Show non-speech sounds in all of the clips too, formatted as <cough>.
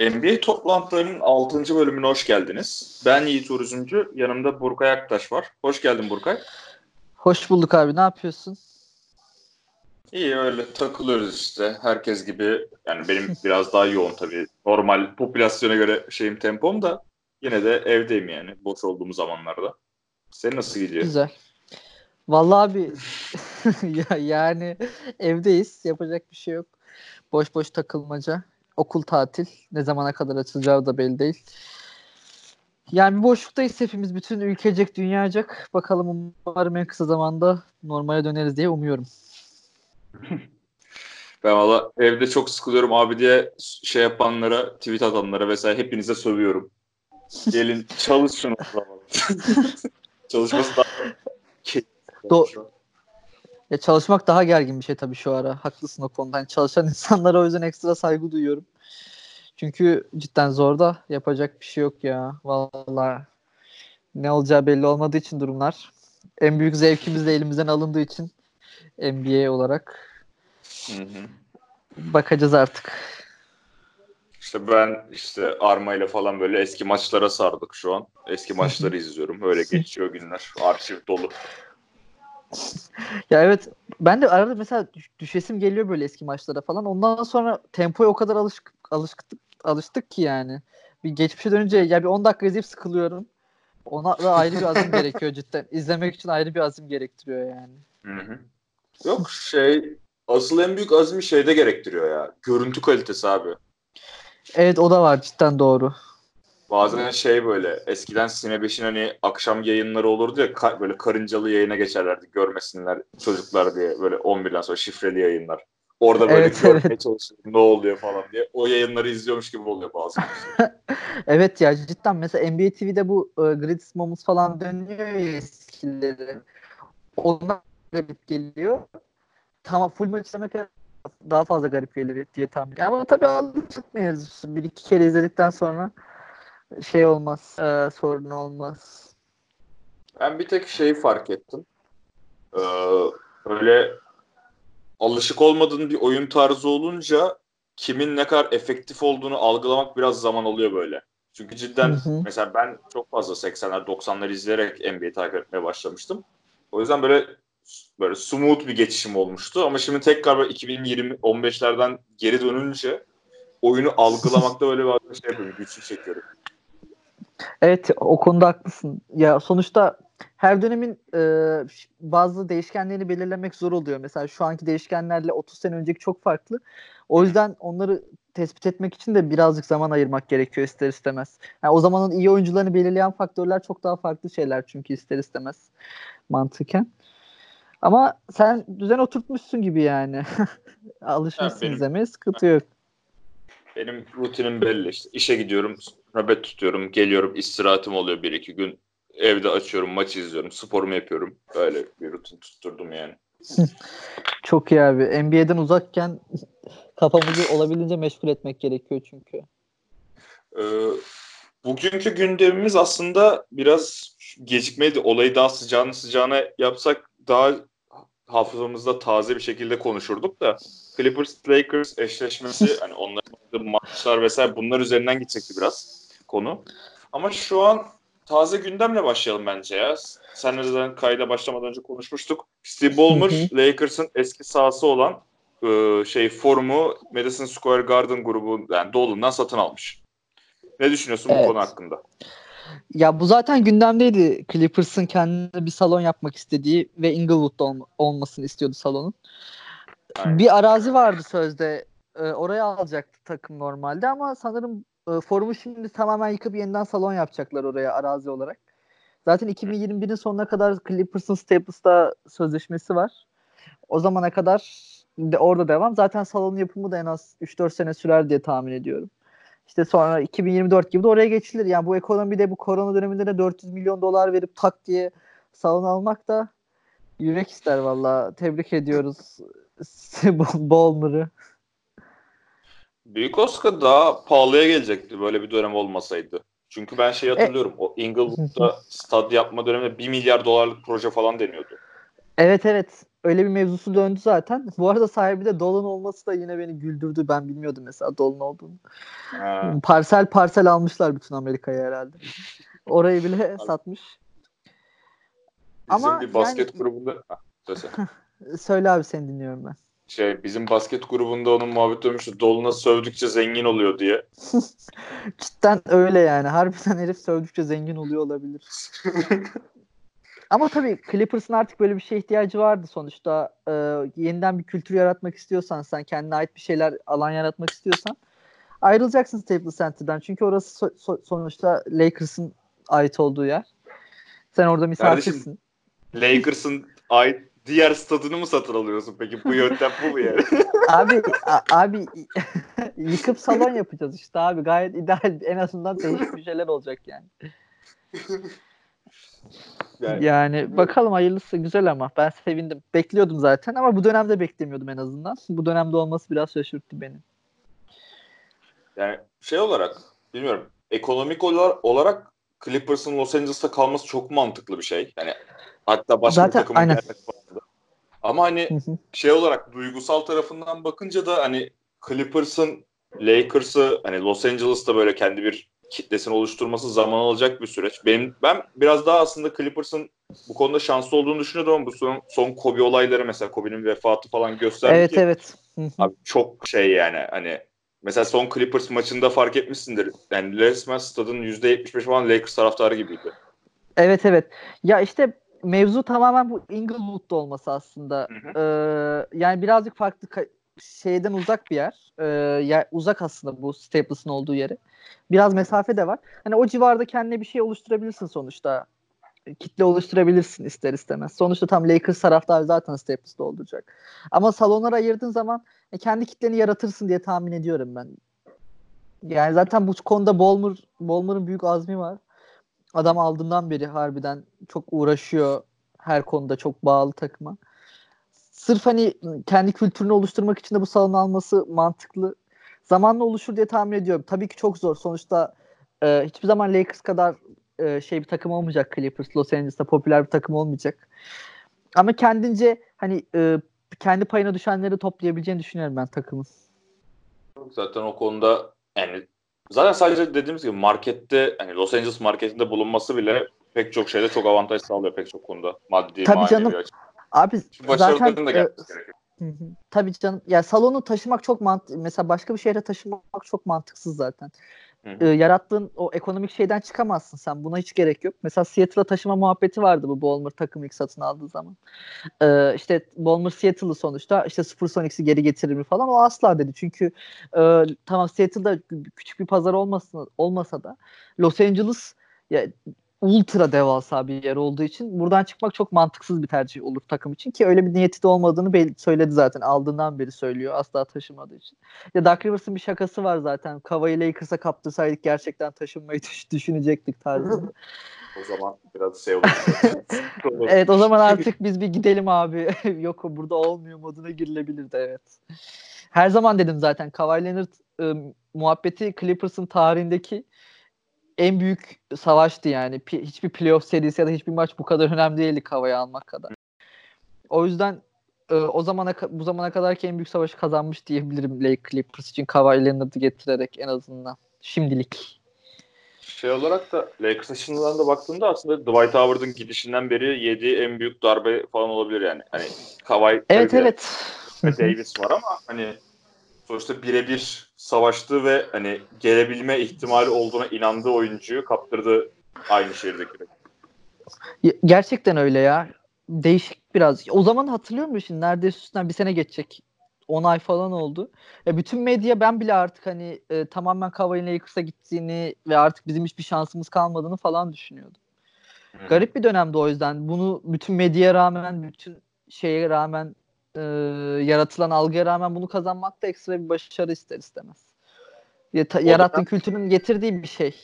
NBA toplantılarının 6. bölümüne hoş geldiniz. Ben Yiğit Uğur'cumcu, yanımda Burkay Aktaş var. Hoş geldin Burkay. Hoş bulduk abi, ne yapıyorsun? İyi öyle takılıyoruz işte. Herkes gibi, yani benim <laughs> biraz daha yoğun tabii. Normal popülasyona göre şeyim tempom da yine de evdeyim yani boş olduğum zamanlarda. Senin nasıl gidiyor? Güzel. Vallahi abi <laughs> ya, yani evdeyiz. Yapacak bir şey yok. Boş boş takılmaca. Okul tatil. Ne zamana kadar açılacağı da belli değil. Yani bir boşluktayız hepimiz. Bütün ülkecek, dünyacak. Bakalım umarım en kısa zamanda normale döneriz diye umuyorum. <laughs> Ben valla evde çok sıkılıyorum abi diye şey yapanlara, tweet atanlara vesaire hepinize sövüyorum. Gelin çalışın o <laughs> zaman. Çalışması daha Do- ya çalışmak daha gergin bir şey tabii şu ara. Haklısın o konuda. Yani çalışan <laughs> insanlara o yüzden ekstra saygı duyuyorum. Çünkü cidden zor da yapacak bir şey yok ya. Vallahi ne olacağı belli olmadığı için durumlar. En büyük zevkimiz de elimizden alındığı için NBA olarak Hı hı. bakacağız artık. İşte ben işte Arma ile falan böyle eski maçlara sardık şu an. Eski maçları <laughs> izliyorum. Öyle geçiyor günler. Arşiv dolu. <laughs> Ya evet ben de arada mesela düş- düşesim geliyor böyle eski maçlara falan. Ondan sonra tempoya o kadar alışık, alıştık, alıştık ki yani. Bir geçmişe dönünce ya bir 10 dakika izleyip sıkılıyorum. Ona da ayrı bir azim <laughs> gerekiyor cidden. İzlemek için ayrı bir azim gerektiriyor yani. Hı hı. Yok şey asıl en büyük azmi şeyde gerektiriyor ya. Görüntü kalitesi abi. Evet o da var cidden doğru. Bazen şey böyle eskiden Sine 5'in hani akşam yayınları olurdu ya ka- böyle karıncalı yayına geçerlerdi görmesinler çocuklar diye böyle 11'den sonra şifreli yayınlar. Orada böyle Evet, görmeye evet. çalışıyorum ne oluyor falan diye. O yayınları izliyormuş gibi oluyor bazen. <laughs> Evet ya cidden mesela NBA TV'de bu e, Greatest Moments falan dönüyor ya eskileri. Onlar garip geliyor. Tamam full maç izlemek daha fazla garip gelir diye tahmin. Ama tabii alışık mevzusu. Bir iki kere izledikten sonra şey olmaz. e, sorun olmaz. Ben bir tek şeyi fark ettim. Ee, böyle alışık olmadığın bir oyun tarzı olunca kimin ne kadar efektif olduğunu algılamak biraz zaman alıyor böyle. Çünkü cidden Hı hı. mesela ben çok fazla 80'ler 90'lar izleyerek NBA'yi takip etmeye başlamıştım. O yüzden böyle böyle smooth bir geçişim olmuştu ama şimdi tekrar böyle 2020 15'lerden geri dönünce oyunu algılamakta böyle bir şey yapıyorum, güçlük çekiyorum. Evet o konuda haklısın. Ya sonuçta her dönemin e, bazı değişkenlerini belirlemek zor oluyor. Mesela şu anki değişkenlerle 30 sene önceki çok farklı. O yüzden onları tespit etmek için de birazcık zaman ayırmak gerekiyor ister istemez. Yani o zamanın iyi oyuncularını belirleyen faktörler çok daha farklı şeyler çünkü ister istemez mantıken. Ama sen düzen oturtmuşsun gibi yani. <laughs> Alışmışsın izlemeye sıkıntı yok. Benim rutinim belli işte. İşe gidiyorum, nöbet tutuyorum, geliyorum, istirahatim oluyor bir iki gün. Evde açıyorum, maç izliyorum, sporumu yapıyorum. Böyle bir rutin tutturdum yani. <laughs> Çok iyi abi. NBA'den uzakken kafamızı olabildiğince meşgul etmek gerekiyor çünkü. Ee, bugünkü gündemimiz aslında biraz gecikmeydi. Olayı daha sıcağını sıcağına yapsak daha hafızamızda taze bir şekilde konuşurduk da Clippers Lakers eşleşmesi hani onların maçlar vesaire bunlar üzerinden gidecekti biraz konu. Ama şu an taze gündemle başlayalım bence ya. Senle zaten kayda başlamadan önce konuşmuştuk. Steve Ballmer. Lakers'ın eski sahası olan e, şey forumu Madison Square Garden grubu yani Dolan'dan satın almış. Ne düşünüyorsun Evet. bu konu hakkında? Ya bu zaten gündemdeydi. Clippers'ın kendine bir salon yapmak istediği ve Inglewood'da olm- olmasını istiyordu salonun. Aynen. Bir arazi vardı sözde. Ee, oraya alacaktı takım normalde ama sanırım e, forumu şimdi tamamen yıkıp yeniden salon yapacaklar oraya arazi olarak. Zaten 2021'in sonuna kadar Clippers'ın Staples'ta sözleşmesi var. O zamana kadar de orada devam. Zaten salonun yapımı da en az 3-4 sene sürer diye tahmin ediyorum. İşte sonra 2024 gibi de oraya geçilir. Yani bu ekonomide bu korona döneminde de 400 milyon dolar verip tak diye salon almak da yürek ister valla. Tebrik ediyoruz <laughs> Ballmer'ı. Büyük Oscar daha pahalıya gelecekti böyle bir dönem olmasaydı. Çünkü ben şey hatırlıyorum. O Inglewood'da <laughs> stad yapma döneminde 1 milyar dolarlık proje falan deniyordu. Evet evet öyle bir mevzusu döndü zaten. Bu arada sahibi de Dolan olması da yine beni güldürdü. Ben bilmiyordum mesela Dolan olduğunu. Ha. Parsel parsel almışlar bütün Amerika'ya herhalde. Orayı bile <laughs> satmış. Bizim Ama bir basket yani... grubunda... Söyle abi seni dinliyorum ben. Şey bizim basket grubunda onun muhabbet dönmüştü. Doluna sövdükçe zengin oluyor diye. <laughs> Cidden öyle yani. Harbiden herif sövdükçe zengin oluyor olabilir. <laughs> Ama tabii Clippers'ın artık böyle bir şeye ihtiyacı vardı sonuçta. E, yeniden bir kültür yaratmak istiyorsan sen kendine ait bir şeyler alan yaratmak istiyorsan ayrılacaksın Staples Center'dan. Çünkü orası so- so- sonuçta Lakers'ın ait olduğu yer. Sen orada misafirsin. Kardeşim, Lakers'ın ait diğer stadını mı satın alıyorsun peki? Bu yöntem bu mu yani? <laughs> abi abi <laughs> yıkıp salon yapacağız işte abi. Gayet ideal. En azından değişik bir şeyler olacak yani. Yani, yani bakalım hayırlısı güzel ama ben sevindim. Bekliyordum zaten ama bu dönemde beklemiyordum en azından. Bu dönemde olması biraz şaşırttı beni. Yani şey olarak bilmiyorum ekonomik olarak Clippers'ın Los Angeles'ta kalması çok mantıklı bir şey. Yani hatta başka Zaten, bir takımın aynen. Ama hani şey olarak duygusal tarafından bakınca da hani Clippers'ın Lakers'ı hani Los Angeles'ta böyle kendi bir kitlesini oluşturması zaman alacak bir süreç. Benim ben biraz daha aslında Clippers'ın bu konuda şanslı olduğunu düşünüyordum ama bu son, son Kobe olayları mesela Kobe'nin vefatı falan gösterdi evet, ki. Evet Abi çok şey yani hani mesela son Clippers maçında fark etmişsindir. Yani resmen stadın %75 falan Lakers taraftarı gibiydi. Evet evet. Ya işte mevzu tamamen bu Inglewood'da olması aslında. Hı hı. Ee, yani birazcık farklı şeyden uzak bir yer. Ee, ya uzak aslında bu Staples'ın olduğu yeri. Biraz mesafe de var. Hani o civarda kendine bir şey oluşturabilirsin sonuçta. Kitle oluşturabilirsin ister istemez. Sonuçta tam Lakers taraftar zaten Staples'da olacak. Ama salonlara ayırdığın zaman e, kendi kitleni yaratırsın diye tahmin ediyorum ben. Yani zaten bu konuda Bolmer, Bolmer'ın büyük azmi var. Adam aldığından beri harbiden çok uğraşıyor. Her konuda çok bağlı takıma. Sırf hani kendi kültürünü oluşturmak için de bu salonu alması mantıklı. Zamanla oluşur diye tahmin ediyorum. Tabii ki çok zor. Sonuçta e, hiçbir zaman Lakers kadar e, şey bir takım olmayacak Clippers. Los Angeles'ta popüler bir takım olmayacak. Ama kendince hani e, kendi payına düşenleri toplayabileceğini düşünüyorum ben takımın. Zaten o konuda yani zaten sadece dediğimiz gibi markette hani Los Angeles marketinde bulunması bile pek çok şeyde çok avantaj sağlıyor pek çok konuda. Maddi, Tabii canım. Abi zaten da e, Tabii canım. Ya salonu taşımak çok mantıklı. Mesela başka bir şehre taşımak çok mantıksız zaten. Hı yarattığın o ekonomik şeyden çıkamazsın sen. Buna hiç gerek yok. Mesela Seattle'a taşıma muhabbeti vardı bu Ballmer takım ilk satın aldığı zaman. Ee, işte Ballmer Seattle'ı sonuçta işte Supersonics'i geri getirir mi falan o asla dedi. Çünkü e, tamam Seattle'da küçük bir pazar olmasın, olmasa da Los Angeles ya ultra devasa bir yer olduğu için buradan çıkmak çok mantıksız bir tercih olur takım için ki öyle bir niyeti de olmadığını söyledi zaten aldığından beri söylüyor asla taşımadığı için. Ya Dark Rivers'ın bir şakası var zaten. Kavayı Lakers'a kaptırsaydık gerçekten taşınmayı düşünecektik tarzında. <laughs> o zaman biraz şey olur. <laughs> evet o zaman artık biz bir gidelim abi. <laughs> Yok o burada olmuyor moduna girilebilirdi evet. Her zaman dedim zaten Kawhi Leonard e, muhabbeti Clippers'ın tarihindeki en büyük savaştı yani. P- hiçbir playoff serisi ya da hiçbir maç bu kadar önemli değildi Kava'yı almak kadar. O yüzden e, o zamana bu zamana kadarki en büyük savaşı kazanmış diyebilirim Lake Clippers için Kawhi Leonard'ı getirerek en azından şimdilik. Şey olarak da Lakers açısından da baktığında aslında Dwight Howard'ın gidişinden beri yediği en büyük darbe falan olabilir yani. Hani Kawhi Evet evet. Ve Davis var ama hani sonuçta birebir savaştı ve hani gelebilme ihtimali olduğuna inandığı oyuncuyu kaptırdı aynı şehirdeki. Gerçekten öyle ya. Değişik biraz. O zaman hatırlıyor musun? Neredeyse üstünden bir sene geçecek. 10 ay falan oldu. Ya bütün medya ben bile artık hani e, tamamen Kawhi'nin Lakers'a gittiğini ve artık bizim hiçbir şansımız kalmadığını falan düşünüyordum. Garip bir dönemdi o yüzden. Bunu bütün medyaya rağmen, bütün şeye rağmen e, yaratılan algıya rağmen bunu kazanmak da ekstra bir başarı ister istemez. Ya, yarattığın kültürün getirdiği bir şey.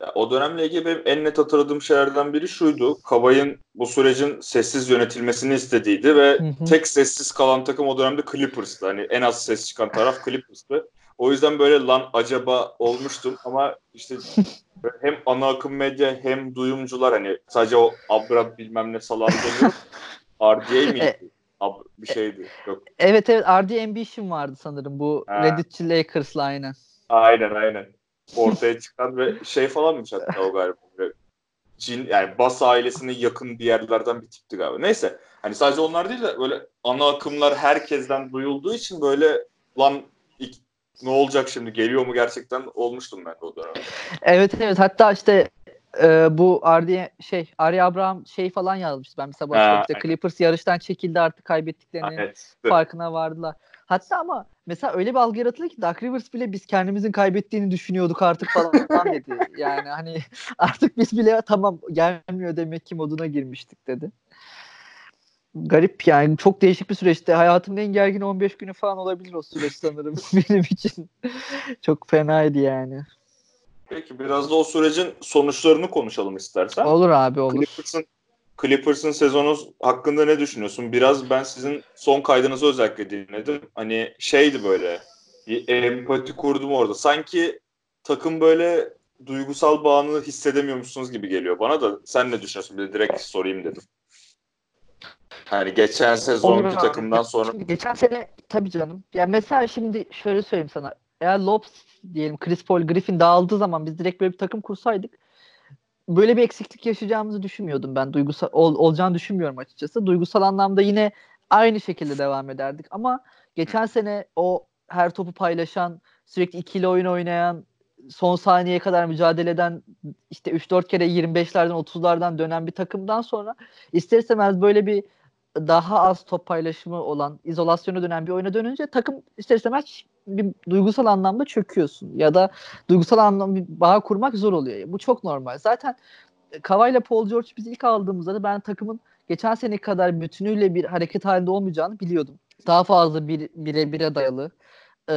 Ya, o dönemle ilgili benim en net hatırladığım şeylerden biri şuydu. Kavay'ın bu sürecin sessiz yönetilmesini istediğiydi ve hı hı. tek sessiz kalan takım o dönemde Clippers'tı. Hani en az ses çıkan taraf Clippers'tı. O yüzden böyle lan acaba olmuştum ama işte hem ana akım medya hem duyumcular hani sadece o Abra bilmem ne salan RDA <laughs> miydi? Ab- bir şeydi. Yok. Evet evet RD Ambition vardı sanırım bu Ha. Redditçi Lakers'la aynen. Aynen aynen. <laughs> Ortaya çıkan ve şey falanmış hatta o galiba. Cin, yani Bas ailesine yakın bir yerlerden bir tipti galiba. Neyse. Hani sadece onlar değil de böyle ana akımlar herkesten duyulduğu için böyle lan ilk- ne olacak şimdi geliyor mu gerçekten olmuştum ben o dönem. Evet evet hatta işte e, bu RD şey Ari Abraham şey falan yazmıştı. Ben mesela başka Ha, işte. Clippers yarıştan çekildi artık kaybettiklerini Evet. farkına vardılar. Hatta ama mesela öyle bir algı yaratıldı ki Dark Rivers bile biz kendimizin kaybettiğini düşünüyorduk artık falan <laughs> dedi. Yani hani <laughs> artık biz bile tamam gelmiyor demek ki moduna girmiştik dedi. Garip yani çok değişik bir süreçti. Hayatımın en gergin 15 günü falan olabilir o süreç sanırım <laughs> benim için. çok fenaydı yani. Peki biraz da o sürecin sonuçlarını konuşalım istersen. Olur abi olur. Clippers'ın Clippers'ın sezonu hakkında ne düşünüyorsun? Biraz ben sizin son kaydınızı özellikle dinledim. Hani şeydi böyle bir empati kurdum orada. Sanki takım böyle duygusal bağını hissedemiyormuşsunuz gibi geliyor bana da. Sen ne düşünüyorsun? Bir de direkt sorayım dedim. Hani geçen sezonki takımdan sonra geçen sene tabii canım. Ya mesela şimdi şöyle söyleyeyim sana. Eğer Lopes diyelim Chris Paul Griffin dağıldığı zaman biz direkt böyle bir takım kursaydık böyle bir eksiklik yaşayacağımızı düşünmüyordum ben. Duygusal ol, olacağını düşünmüyorum açıkçası. Duygusal anlamda yine aynı şekilde devam ederdik ama geçen sene o her topu paylaşan, sürekli ikili oyun oynayan, son saniyeye kadar mücadele eden işte 3-4 kere 25'lerden 30'lardan dönen bir takımdan sonra ister istemez böyle bir daha az top paylaşımı olan, izolasyona dönen bir oyuna dönünce takım ister istemez bir duygusal anlamda çöküyorsun ya da duygusal anlamda bir bağ kurmak zor oluyor. Bu çok normal. Zaten Kawhi ile Paul George biz ilk aldığımızda da ben takımın geçen sene kadar bütünüyle bir hareket halinde olmayacağını biliyordum. Daha fazla bir bire bire dayalı e,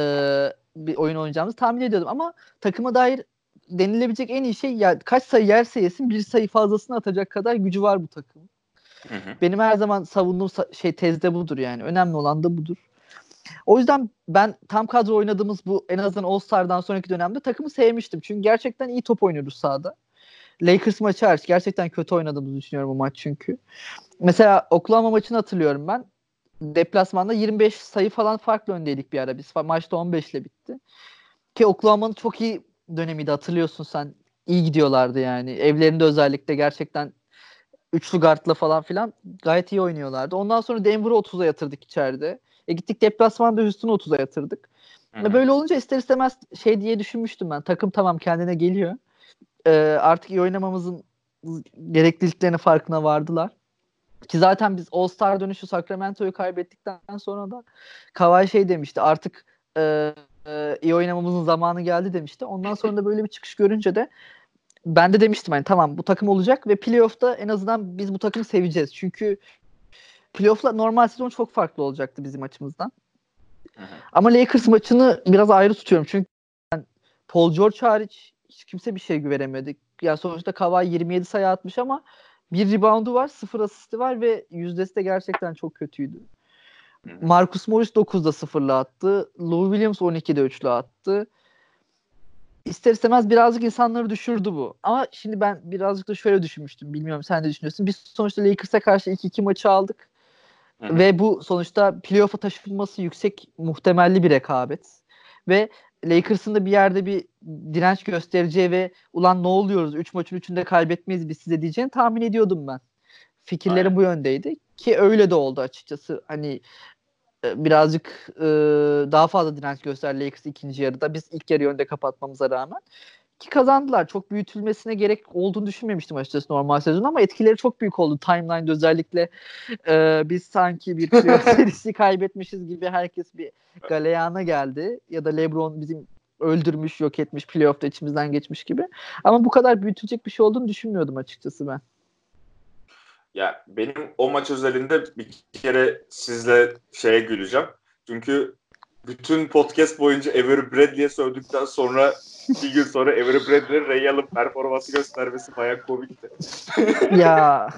bir oyun oynayacağımızı tahmin ediyordum ama takıma dair denilebilecek en iyi şey ya kaç sayı yerse yesin bir sayı fazlasını atacak kadar gücü var bu takım. Hı hı. Benim her zaman savunduğum sa- şey tezde budur yani. Önemli olan da budur. O yüzden ben tam kadro oynadığımız bu en azından All Star'dan sonraki dönemde takımı sevmiştim. Çünkü gerçekten iyi top oynuyoruz sahada. Lakers maçı hariç gerçekten kötü oynadığımızı düşünüyorum o maç çünkü. Mesela Oklahoma maçını hatırlıyorum ben. Deplasmanda 25 sayı falan farklı öndeydik bir ara. Biz maçta 15 ile bitti. Ki Oklahoma'nın çok iyi dönemiydi hatırlıyorsun sen. İyi gidiyorlardı yani. Evlerinde özellikle gerçekten üçlü guardla falan filan gayet iyi oynuyorlardı. Ondan sonra Denver'ı 30'a yatırdık içeride. E gittik deplasmanda Houston'u 30'a yatırdık. Hı Ve hı. böyle olunca ister istemez şey diye düşünmüştüm ben. Takım tamam kendine geliyor. Ee, artık iyi oynamamızın gerekliliklerine farkına vardılar. Ki zaten biz All Star dönüşü Sacramento'yu kaybettikten sonra da Kawhi şey demişti artık e, e, iyi oynamamızın zamanı geldi demişti. Ondan sonra da böyle bir çıkış görünce de ben de demiştim hani tamam bu takım olacak ve playoff'ta en azından biz bu takımı seveceğiz. Çünkü playoff'la normal sezon çok farklı olacaktı bizim açımızdan. Hı hı. Ama Lakers maçını biraz ayrı tutuyorum. Çünkü ben Paul George hariç hiç kimse bir şey güvenemedik. Yani sonuçta Kawhi 27 sayı atmış ama bir reboundu var, sıfır asisti var ve yüzdesi de gerçekten çok kötüydü. Marcus Morris 9'da sıfırla attı. Lou Williams 12'de üçlü attı. İster istemez birazcık insanları düşürdü bu. Ama şimdi ben birazcık da şöyle düşünmüştüm. Bilmiyorum sen de düşünüyorsun. Biz sonuçta Lakers'a karşı 2-2 maçı aldık. Hı hı. Ve bu sonuçta playoff'a taşınması yüksek muhtemelli bir rekabet. Ve Lakers'ın da bir yerde bir direnç göstereceği ve ulan ne oluyoruz 3 maçın 3'ünde kaybetmeyiz biz size diyeceğini tahmin ediyordum ben. Fikirlerim Aynen. bu yöndeydi ki öyle de oldu açıkçası. Hani birazcık e, daha fazla direnç gösterdi Lakers ikinci yarıda. Biz ilk yarı önde kapatmamıza rağmen. Ki kazandılar. Çok büyütülmesine gerek olduğunu düşünmemiştim açıkçası normal sezon ama etkileri çok büyük oldu. Timeline'da özellikle e, biz sanki bir playoff <laughs> serisi kaybetmişiz gibi herkes bir galeyana geldi. Ya da LeBron bizim öldürmüş, yok etmiş, playoff'ta içimizden geçmiş gibi. Ama bu kadar büyütülecek bir şey olduğunu düşünmüyordum açıkçası ben. Ya benim o maç özelinde bir kere sizle şeye güleceğim. Çünkü bütün podcast boyunca Avery Bradley'e sövdükten sonra bir gün sonra Avery Bradley'e Ray Allen performansı göstermesi bayağı komikti. <laughs> ya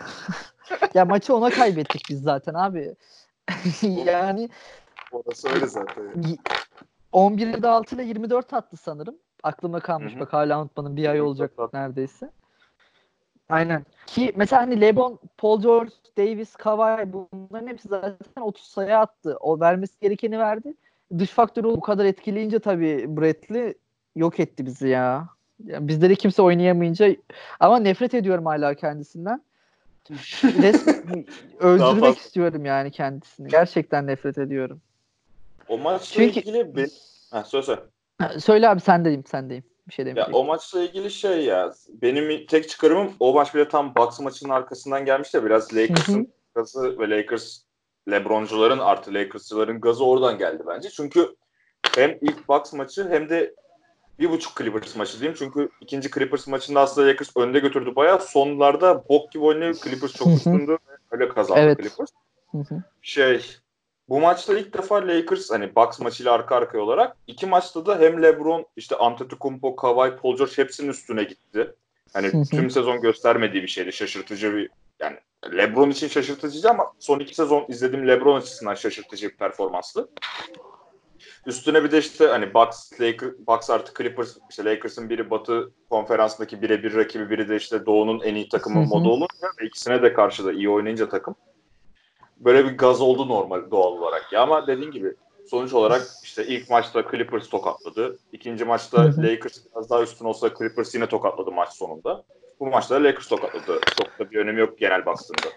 ya maçı ona kaybettik biz zaten abi. yani Orası öyle zaten. 11'de 6 ile 24 attı sanırım. Aklımda kalmış Hı hı. bak hala unutmadım. Bir ay olacak 24 attı. neredeyse. Aynen. Ki mesela hani LeBron, Paul George, Davis, Kawhi bunların hepsi zaten 30 sayı attı. O vermesi gerekeni verdi. Dış faktörü bu kadar etkileyince tabii Bradley yok etti bizi ya. Yani bizde de kimse oynayamayınca ama nefret ediyorum hala kendisinden. Resmen <laughs> öldürmek istiyorum yani kendisini. Gerçekten nefret ediyorum. O maçla Çünkü... ilgili bir... Ha, söyle söyle. Söyle abi sen deyim sen deyim. Bir şey ya, o maçla ilgili şey ya benim tek çıkarımım o maç bile tam Bucks maçının arkasından gelmiş de biraz Lakers'ın gazı ve Lakers Lebroncuların artı Lakers'çıların gazı oradan geldi bence. Çünkü hem ilk Bucks maçı hem de bir buçuk Clippers maçı diyeyim. Çünkü ikinci Clippers maçında aslında Lakers önde götürdü bayağı. Sonlarda bok gibi oynayan Clippers çok üstündü. Öyle kazandı evet. Clippers. Şey bu maçta ilk defa Lakers hani Bucks maçıyla arka arkaya olarak iki maçta da hem LeBron işte Antetokounmpo, Kawhi, Paul George hepsinin üstüne gitti. Hani tüm sezon göstermediği bir şeydi. Şaşırtıcı bir yani LeBron için şaşırtıcı ama son iki sezon izlediğim LeBron açısından şaşırtıcı bir performanstı. Üstüne bir de işte hani Bucks, Lakers, Bucks artı Clippers, işte Lakers'ın biri Batı konferansındaki birebir rakibi, biri de işte Doğu'nun en iyi takımı modu olunca ikisine de karşı da iyi oynayınca takım böyle bir gaz oldu normal doğal olarak. Ya ama dediğin gibi sonuç olarak işte ilk maçta Clippers tokatladı. İkinci maçta Lakers biraz daha üstün olsa Clippers yine tokatladı maç sonunda. Bu maçta Lakers tokatladı. Çok da bir önemi yok genel baktığında.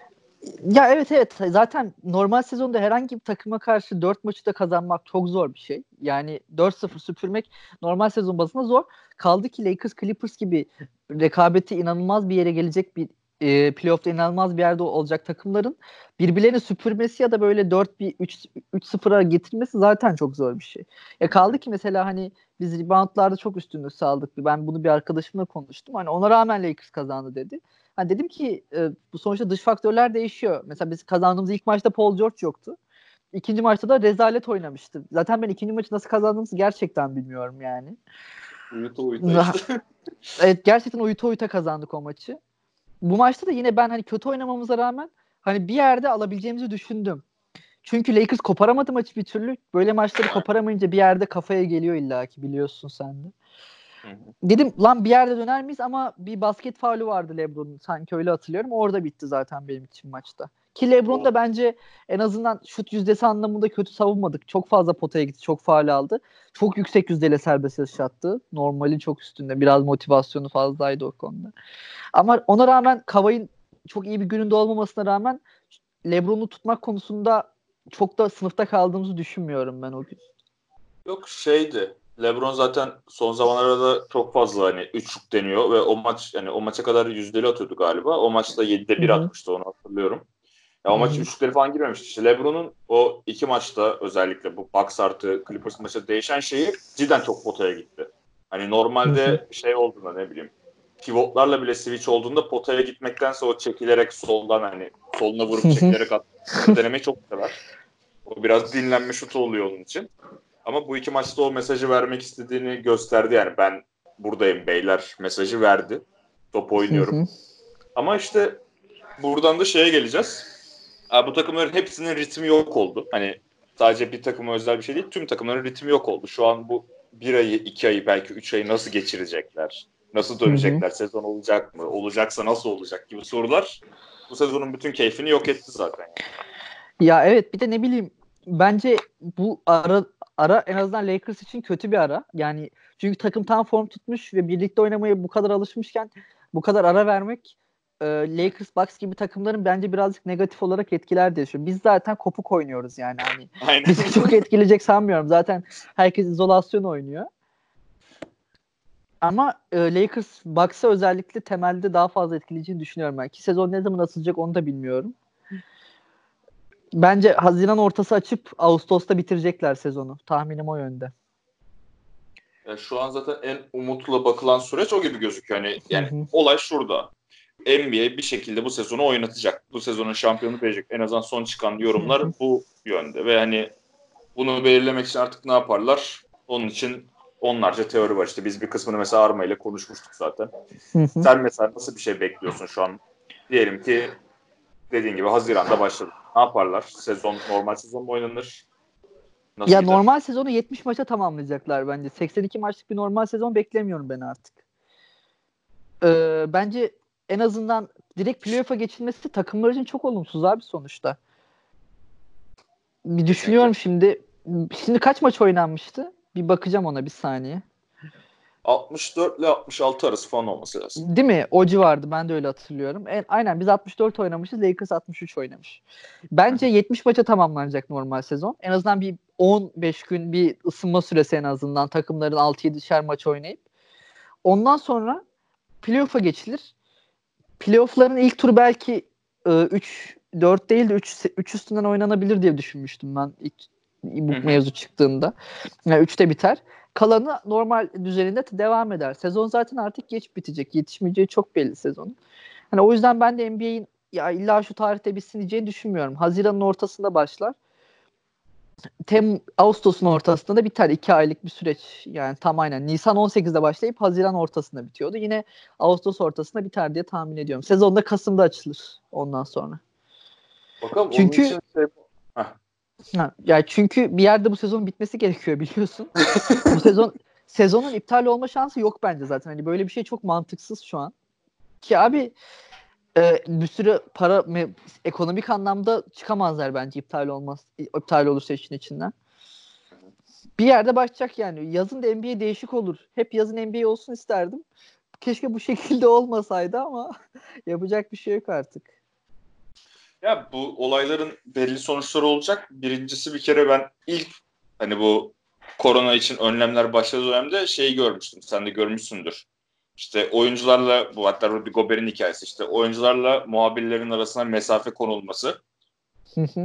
Ya evet evet zaten normal sezonda herhangi bir takıma karşı 4 maçı da kazanmak çok zor bir şey. Yani 4-0 süpürmek normal sezon bazında zor. Kaldı ki Lakers Clippers gibi rekabeti inanılmaz bir yere gelecek bir e, playoff'ta inanılmaz bir yerde olacak takımların birbirlerini süpürmesi ya da böyle 4 bir 3 3-0'a getirmesi zaten çok zor bir şey. Ya kaldı ki mesela hani biz reboundlarda çok üstünlük sağladık. Ben bunu bir arkadaşımla konuştum. Hani ona rağmen Lakers kazandı dedi. Hani dedim ki e, bu sonuçta dış faktörler değişiyor. Mesela biz kazandığımız ilk maçta Paul George yoktu. İkinci maçta da rezalet oynamıştı. Zaten ben ikinci maçı nasıl kazandığımızı gerçekten bilmiyorum yani. Uyuta uyuta işte. evet gerçekten uyuta uyuta kazandık o maçı bu maçta da yine ben hani kötü oynamamıza rağmen hani bir yerde alabileceğimizi düşündüm. Çünkü Lakers koparamadı maçı bir türlü. Böyle maçları koparamayınca bir yerde kafaya geliyor illaki biliyorsun sen de. Dedim lan bir yerde döner miyiz ama bir basket faulü vardı LeBron'un sanki öyle hatırlıyorum. Orada bitti zaten benim için maçta. Ki LeBron da bence en azından şut yüzdesi anlamında kötü savunmadık. Çok fazla potaya gitti, çok faal aldı. Çok yüksek yüzdeyle serbest atış attı. Normalin çok üstünde. Biraz motivasyonu fazlaydı o konuda. Ama ona rağmen Kavay'ın çok iyi bir gününde olmamasına rağmen LeBron'u tutmak konusunda çok da sınıfta kaldığımızı düşünmüyorum ben o gün. Yok şeydi. LeBron zaten son zamanlarda çok fazla hani üçlük deniyor ve o maç yani o maça kadar yüzdeli atıyordu galiba. O maçta 7'de 1 atmıştı onu hatırlıyorum. Ya o maç üçlükleri falan girmemişti. İşte LeBron'un o iki maçta özellikle bu Bucks artı Clippers maçı değişen şeyi cidden çok potaya gitti. Hani normalde şey olduğunda ne bileyim pivotlarla bile switch olduğunda potaya gitmektense o çekilerek soldan hani soluna vurup çekilerek at denemeyi çok sever. O biraz dinlenme şutu oluyor onun için. Ama bu iki maçta o mesajı vermek istediğini gösterdi yani ben buradayım beyler mesajı verdi. Top oynuyorum. Ama işte buradan da şeye geleceğiz. Bu takımların hepsinin ritmi yok oldu. Hani sadece bir takıma özel bir şey değil. Tüm takımların ritmi yok oldu. Şu an bu bir ayı, iki ayı, belki üç ayı nasıl geçirecekler? Nasıl dönecekler? Hı-hı. Sezon olacak mı? Olacaksa nasıl olacak gibi sorular bu sezonun bütün keyfini yok etti zaten. Ya evet bir de ne bileyim bence bu ara ara en azından Lakers için kötü bir ara. Yani çünkü takım tam form tutmuş ve birlikte oynamaya bu kadar alışmışken bu kadar ara vermek e, Lakers, Bucks gibi takımların bence birazcık negatif olarak etkiler diye düşünüyorum. Biz zaten kopuk oynuyoruz yani hani. <laughs> Aynen. Bizi çok etkileyecek sanmıyorum. Zaten herkes izolasyon oynuyor. Ama e, Lakers Bucks'a özellikle temelde daha fazla etkileyeceğini düşünüyorum ben. Ki sezon ne zaman açılacak onu da bilmiyorum. Bence Haziran ortası açıp Ağustos'ta bitirecekler sezonu. Tahminim o yönde. Yani şu an zaten en umutla bakılan süreç o gibi gözüküyor. Yani, yani olay şurada. NBA bir şekilde bu sezonu oynatacak. Bu sezonun şampiyonu verecek. En azından son çıkan yorumlar bu yönde. Ve hani bunu belirlemek için artık ne yaparlar? Onun için onlarca teori var. İşte biz bir kısmını mesela Arma ile konuşmuştuk zaten. Sen mesela nasıl bir şey bekliyorsun şu an? Diyelim ki dediğin gibi Haziran'da başladı. Ne yaparlar? Sezon normal sezon mu oynanır? Nasıl ya gider? normal sezonu 70 maça tamamlayacaklar bence. 82 maçlık bir normal sezon beklemiyorum ben artık. Ee, bence en azından direkt playoff'a geçilmesi takımlar için çok olumsuz abi sonuçta. Bir düşünüyorum şimdi. Şimdi kaç maç oynanmıştı? Bir bakacağım ona bir saniye. 64 ile 66 arası falan olması lazım. Değil mi? O civardı. Ben de öyle hatırlıyorum. En, aynen biz 64 oynamışız. Lakers 63 oynamış. Bence 70 maça tamamlanacak normal sezon. En azından bir 15 gün bir ısınma süresi en azından takımların 6-7'şer maç oynayıp. Ondan sonra playoff'a geçilir. Playoff'ların ilk turu belki 3 e, 4 değil de 3 3 üstünden oynanabilir diye düşünmüştüm ben ilk bu mevzu çıktığında. Yani 3'te biter. Kalanı normal düzeninde devam eder. Sezon zaten artık geç bitecek. Yetişmeyeceği çok belli sezonun. Hani o yüzden ben de NBA'in ya illa şu tarihte bitsin diyeceğini düşünmüyorum. Haziran'ın ortasında başlar. Tem Ağustos'un ortasında da biter. iki aylık bir süreç. Yani tam aynen. Nisan 18'de başlayıp Haziran ortasında bitiyordu. Yine Ağustos ortasında biter diye tahmin ediyorum. Sezonda Kasım'da açılır ondan sonra. Bakalım Çünkü onun için şey... Ha, yani çünkü bir yerde bu sezon bitmesi gerekiyor biliyorsun. <laughs> bu sezon sezonun iptal olma şansı yok bence zaten. Hani böyle bir şey çok mantıksız şu an. Ki abi e, bir sürü para ekonomik anlamda çıkamazlar bence iptal olmaz. iptal olursa işin içinden. Bir yerde başlayacak yani. Yazın da NBA değişik olur. Hep yazın NBA olsun isterdim. Keşke bu <laughs> şekilde olmasaydı ama <laughs> yapacak bir şey yok artık. Ya bu olayların belli sonuçları olacak. Birincisi bir kere ben ilk hani bu korona için önlemler başladığı dönemde şeyi görmüştüm. Sen de görmüşsündür. İşte oyuncularla bu hatta Rudy Gobert'in hikayesi işte oyuncularla muhabirlerin arasına mesafe konulması.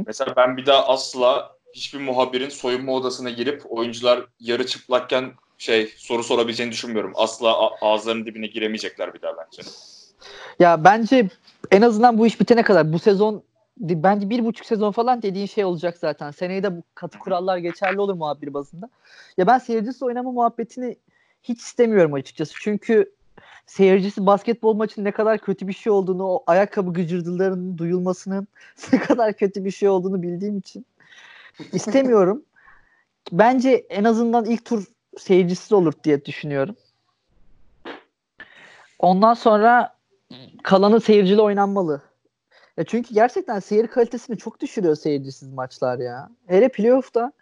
Mesela ben bir daha asla hiçbir muhabirin soyunma odasına girip oyuncular yarı çıplakken şey soru sorabileceğini düşünmüyorum. Asla ağızlarının dibine giremeyecekler bir daha bence. Ya bence en azından bu iş bitene kadar bu sezon bence bir buçuk sezon falan dediğin şey olacak zaten. Seneye de bu katı kurallar geçerli olur muhabir bazında. Ya ben seyircisi oynama muhabbetini hiç istemiyorum açıkçası. Çünkü seyircisi basketbol maçının ne kadar kötü bir şey olduğunu, o ayakkabı gıcırdılarının duyulmasının <laughs> ne kadar kötü bir şey olduğunu bildiğim için istemiyorum. Bence en azından ilk tur seyircisiz olur diye düşünüyorum. Ondan sonra kalanı seyircili oynanmalı. Ya çünkü gerçekten seyir kalitesini çok düşürüyor seyircisiz maçlar ya. Hele playoff'ta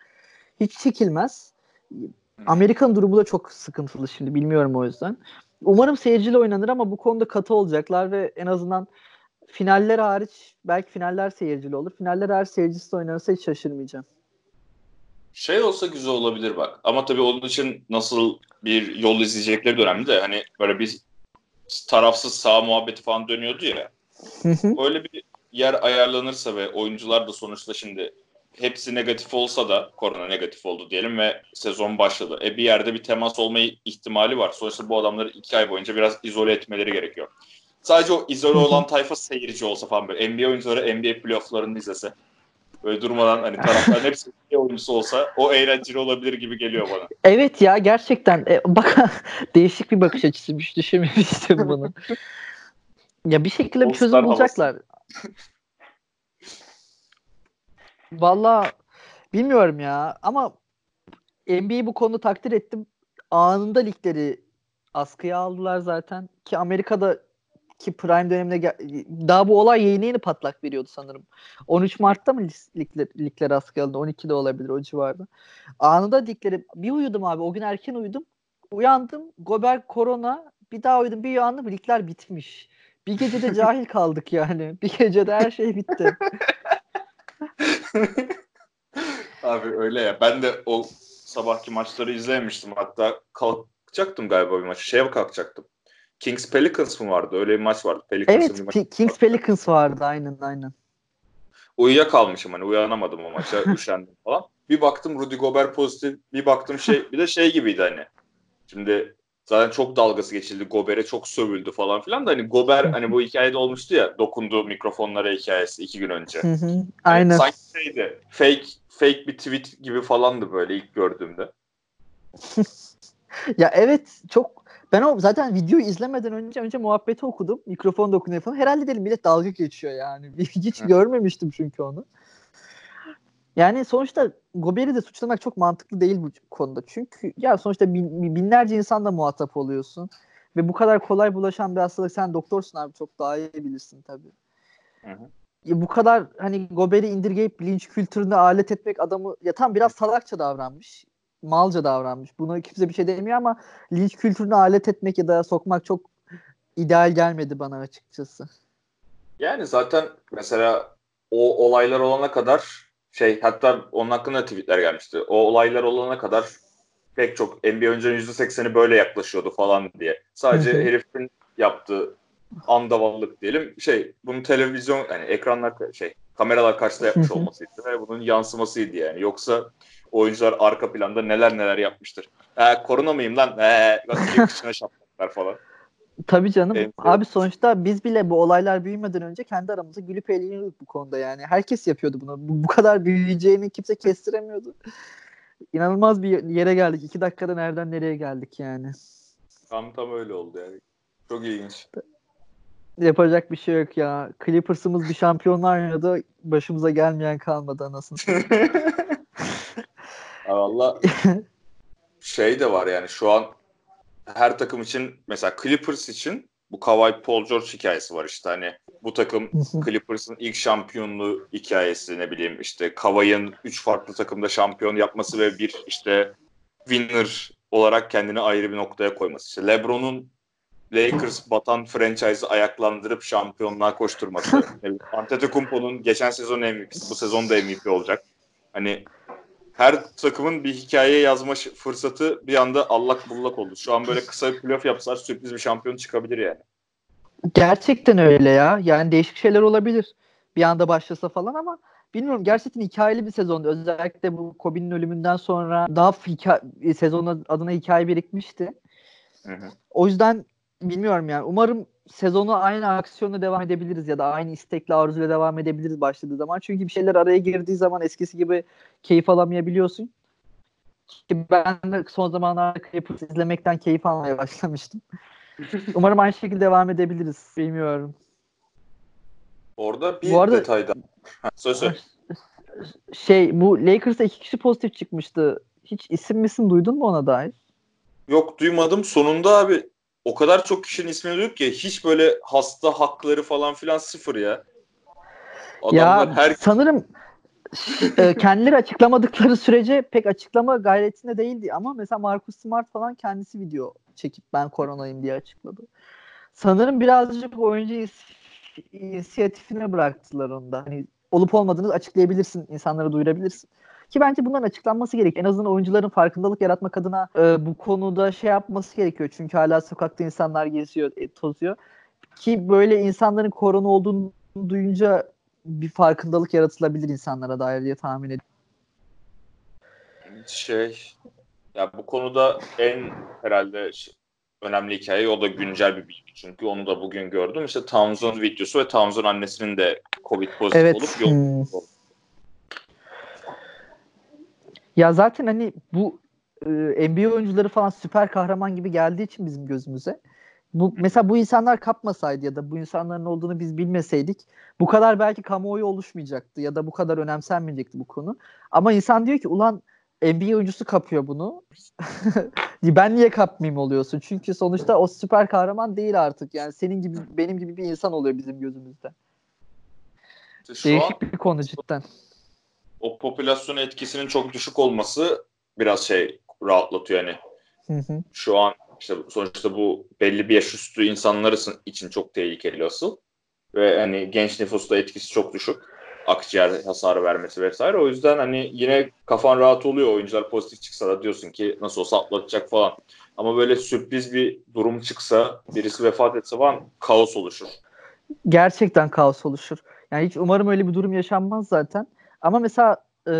hiç çekilmez. Amerikan durumu da çok sıkıntılı şimdi bilmiyorum o yüzden. Umarım seyirciyle oynanır ama bu konuda katı olacaklar ve en azından finaller hariç belki finaller seyircili olur. Finaller hariç seyircisiz oynanırsa hiç şaşırmayacağım. Şey olsa güzel olabilir bak. Ama tabii onun için nasıl bir yol izleyecekleri de önemli de hani böyle bir tarafsız sağ muhabbeti falan dönüyordu ya. Öyle bir yer ayarlanırsa ve oyuncular da sonuçta şimdi hepsi negatif olsa da korona negatif oldu diyelim ve sezon başladı. E bir yerde bir temas olma ihtimali var. Sonuçta bu adamları iki ay boyunca biraz izole etmeleri gerekiyor. Sadece o izole olan tayfa seyirci olsa falan böyle NBA oyuncuları NBA playofflarını izlese. Böyle durmadan hani tarafların hepsi <laughs> NBA oyuncusu olsa o eğlenceli olabilir gibi geliyor bana. Evet ya gerçekten. E, bak <laughs> değişik bir bakış açısı. Düşünmemiştim <laughs> bunu. ya bir şekilde bir çözüm bulacaklar. Valla bilmiyorum ya ama NBA'yi bu konuda takdir ettim. Anında ligleri askıya aldılar zaten ki Amerika'da ki prime döneminde daha bu olay yeni yeni patlak veriyordu sanırım. 13 Mart'ta mı ligler, ligler askıya alındı? 12'de olabilir o civarda. Anında ligleri bir uyudum abi. O gün erken uyudum. Uyandım. Gober korona. Bir daha uyudum. Bir uyandım. Ligler bitmiş. Bir gecede cahil <laughs> kaldık yani. Bir gecede her şey bitti. <laughs> <laughs> Abi öyle ya. Ben de o sabahki maçları izlemiştim. Hatta kalkacaktım galiba bir maç. Şeye kalkacaktım. Kings Pelicans mı vardı? Öyle bir maç vardı. Pelicans'ın evet, P- Kings vardı. Pelicans vardı aynen aynen. Uyuyakalmışım hani uyanamadım o maça. <laughs> üşendim falan. Bir baktım Rudy Gobert pozitif. Bir baktım şey bir de şey gibiydi hani. Şimdi Zaten çok dalgası geçildi. Gober'e çok sövüldü falan filan da hani Gober hani bu hikayede olmuştu ya dokunduğu mikrofonlara hikayesi iki gün önce. Aynen. Yani sanki şeydi fake fake bir tweet gibi falandı böyle ilk gördüğümde. <laughs> ya evet çok ben o zaten videoyu izlemeden önce önce muhabbeti okudum. Mikrofon dokunuyor falan. Herhalde dedim millet dalga geçiyor yani. <laughs> Hiç görmemiştim çünkü onu. Yani sonuçta Gober'i de suçlamak çok mantıklı değil bu konuda. Çünkü ya sonuçta bin, binlerce insanla muhatap oluyorsun. ve bu kadar kolay bulaşan bir hastalık sen doktorsun abi çok daha iyi bilirsin tabii. Hı hı. Ya bu kadar hani Gober'i indirgeyip linç kültürüne alet etmek adamı ya tam biraz salakça davranmış. Malca davranmış. Buna kimse bir şey demiyor ama linç kültürüne alet etmek ya da sokmak çok ideal gelmedi bana açıkçası. Yani zaten mesela o olaylar olana kadar şey hatta onun hakkında tweetler gelmişti. O olaylar olana kadar pek çok NBA oyuncuların %80'i böyle yaklaşıyordu falan diye. Sadece herifin yaptığı andavallık diyelim şey bunun televizyon yani ekranlar şey kameralar karşısında yapmış olmasıydı ve bunun yansımasıydı yani. Yoksa oyuncular arka planda neler neler yapmıştır. Ee, korona mıyım lan? Ee, <laughs> kışına şaplatlar falan. Tabii canım. Evet. Abi sonuçta biz bile bu olaylar büyümeden önce kendi aramızda gülüp eğleniyorduk bu konuda yani. Herkes yapıyordu bunu. Bu, bu kadar büyüyeceğini kimse kestiremiyordu. İnanılmaz bir yere geldik. İki dakikada nereden nereye geldik yani. Tam tam öyle oldu yani. Çok ilginç. Yapacak bir şey yok ya. Clippers'ımız bir şampiyonlar oynadı. Başımıza gelmeyen kalmadı anasını. <laughs> Valla <laughs> şey de var yani şu an her takım için mesela Clippers için bu Kawhi Paul George hikayesi var işte hani bu takım Clippers'ın ilk şampiyonluğu hikayesi ne bileyim işte Kawhi'nin 3 farklı takımda şampiyon yapması ve bir işte winner olarak kendini ayrı bir noktaya koyması. İşte LeBron'un Lakers batan franchise'ı ayaklandırıp şampiyonluğa koşturması. <laughs> Antetokounmpo'nun geçen sezon MVP'si bu sezon da MVP olacak. Hani her takımın bir hikaye yazma fırsatı bir anda allak bullak oldu. Şu an böyle kısa bir playoff yapsalar sürpriz bir şampiyon çıkabilir yani. Gerçekten öyle ya. Yani değişik şeyler olabilir. Bir anda başlasa falan ama bilmiyorum gerçekten hikayeli bir sezondu. Özellikle bu Kobe'nin ölümünden sonra daha hikaye, sezon adına hikaye birikmişti. Hı hı. O yüzden bilmiyorum yani. Umarım sezonu aynı aksiyonla devam edebiliriz ya da aynı istekle arzuyla devam edebiliriz başladığı zaman. Çünkü bir şeyler araya girdiği zaman eskisi gibi keyif alamayabiliyorsun. Ki ben de son zamanlarda Clippers izlemekten keyif almaya başlamıştım. <laughs> Umarım aynı şekilde devam edebiliriz. Bilmiyorum. Orada bir bu arada, detayda. söz söz. <laughs> Şey bu Lakers'ta iki kişi pozitif çıkmıştı. Hiç isim misin duydun mu ona dair? Yok duymadım. Sonunda abi o kadar çok kişinin ismini duyduk ki hiç böyle hasta hakları falan filan sıfır ya. Adamlar ya her... sanırım e, kendileri açıklamadıkları sürece pek açıklama gayretinde değildi ama mesela Marcus Smart falan kendisi video çekip ben koronayım diye açıkladı. Sanırım birazcık oyuncu inisiyatifine bıraktılar onda. Hani olup olmadığını açıklayabilirsin, insanlara duyurabilirsin. Ki bence bunların açıklanması gerek. En azından oyuncuların farkındalık yaratmak adına e, bu konuda şey yapması gerekiyor. Çünkü hala sokakta insanlar geziyor, e, tozuyor. Ki böyle insanların korona olduğunu duyunca bir farkındalık yaratılabilir insanlara dair diye tahmin ediyorum. Şey ya bu konuda en herhalde önemli hikaye o da güncel bir bilgi çünkü onu da bugün gördüm. İşte Townsend videosu ve Townsend annesinin de Covid pozitif evet. olup yol hmm. Ya zaten hani bu e, NBA oyuncuları falan süper kahraman gibi geldiği için bizim gözümüze. Bu mesela bu insanlar kapmasaydı ya da bu insanların olduğunu biz bilmeseydik bu kadar belki kamuoyu oluşmayacaktı ya da bu kadar önemsenmeyecekti bu konu. Ama insan diyor ki ulan NBA oyuncusu kapıyor bunu. <laughs> ben niye kapmayayım oluyorsun? Çünkü sonuçta o süper kahraman değil artık. Yani senin gibi benim gibi bir insan oluyor bizim gözümüzde. İşte Değişik an, bir konu cidden o popülasyon etkisinin çok düşük olması biraz şey rahatlatıyor yani. Hı hı. Şu an işte sonuçta bu belli bir yaş üstü insanlar için çok tehlikeli asıl. Ve hani genç nüfusta etkisi çok düşük. Akciğer hasarı vermesi vesaire. O yüzden hani yine kafan rahat oluyor. Oyuncular pozitif çıksa da diyorsun ki nasıl olsa atlatacak falan. Ama böyle sürpriz bir durum çıksa, birisi vefat etse falan kaos oluşur. Gerçekten kaos oluşur. Yani hiç umarım öyle bir durum yaşanmaz zaten. Ama mesela e,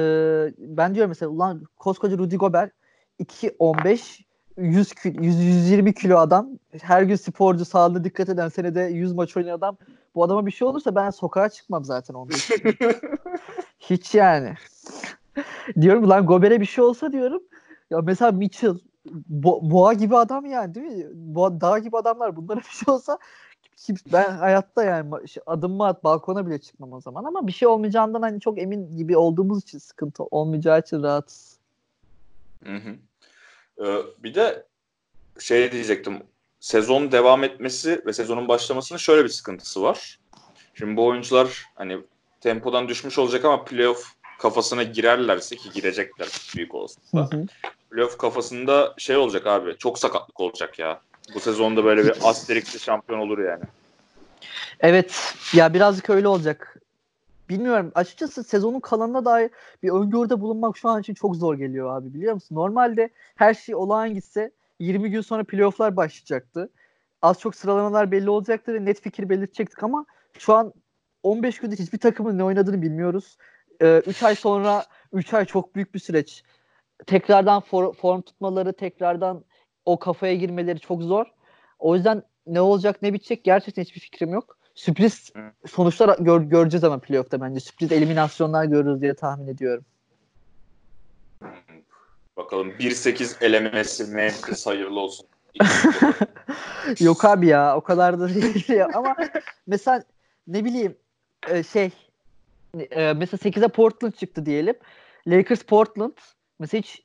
ben diyorum mesela ulan koskoca Rudy Gobert 2-15 100 kilo, 100, 120 kilo adam her gün sporcu sağlığına dikkat eden senede 100 maç oynayan adam bu adama bir şey olursa ben sokağa çıkmam zaten 15 <laughs> Hiç yani. diyorum lan Gober'e bir şey olsa diyorum ya mesela Mitchell Bo- boğa gibi adam yani değil mi? Boğa, dağ gibi adamlar bunlara bir şey olsa ben hayatta yani adımımı at balkona bile çıkmam o zaman ama bir şey olmayacağından hani çok emin gibi olduğumuz için sıkıntı olmayacağı için rahatsız. Hı hı. Ee, bir de şey diyecektim. sezon devam etmesi ve sezonun başlamasının şöyle bir sıkıntısı var. Şimdi bu oyuncular hani tempodan düşmüş olacak ama playoff kafasına girerlerse ki girecekler büyük olasılıkla. Playoff kafasında şey olacak abi. Çok sakatlık olacak ya. Bu sezonda böyle bir asterikli şampiyon olur yani. Evet. Ya birazcık öyle olacak. Bilmiyorum. Açıkçası sezonun kalanına dair bir öngörüde bulunmak şu an için çok zor geliyor abi biliyor musun? Normalde her şey olağan gitse 20 gün sonra playofflar başlayacaktı. Az çok sıralamalar belli olacaktı ve net fikir belirtecektik ama şu an 15 günde hiçbir takımın ne oynadığını bilmiyoruz. 3 ee, ay sonra 3 ay çok büyük bir süreç. Tekrardan for, form tutmaları, tekrardan o kafaya girmeleri çok zor. O yüzden ne olacak ne bitecek gerçekten hiçbir fikrim yok. Sürpriz sonuçlar gör, göreceğiz ama playoff'ta bence. Sürpriz eliminasyonlar görürüz diye tahmin ediyorum. Bakalım 1-8 elemesi Memphis hayırlı olsun. <laughs> Yok abi ya o kadar da değil ya. Ama mesela ne bileyim e, şey e, mesela 8'e Portland çıktı diyelim. Lakers Portland mesela hiç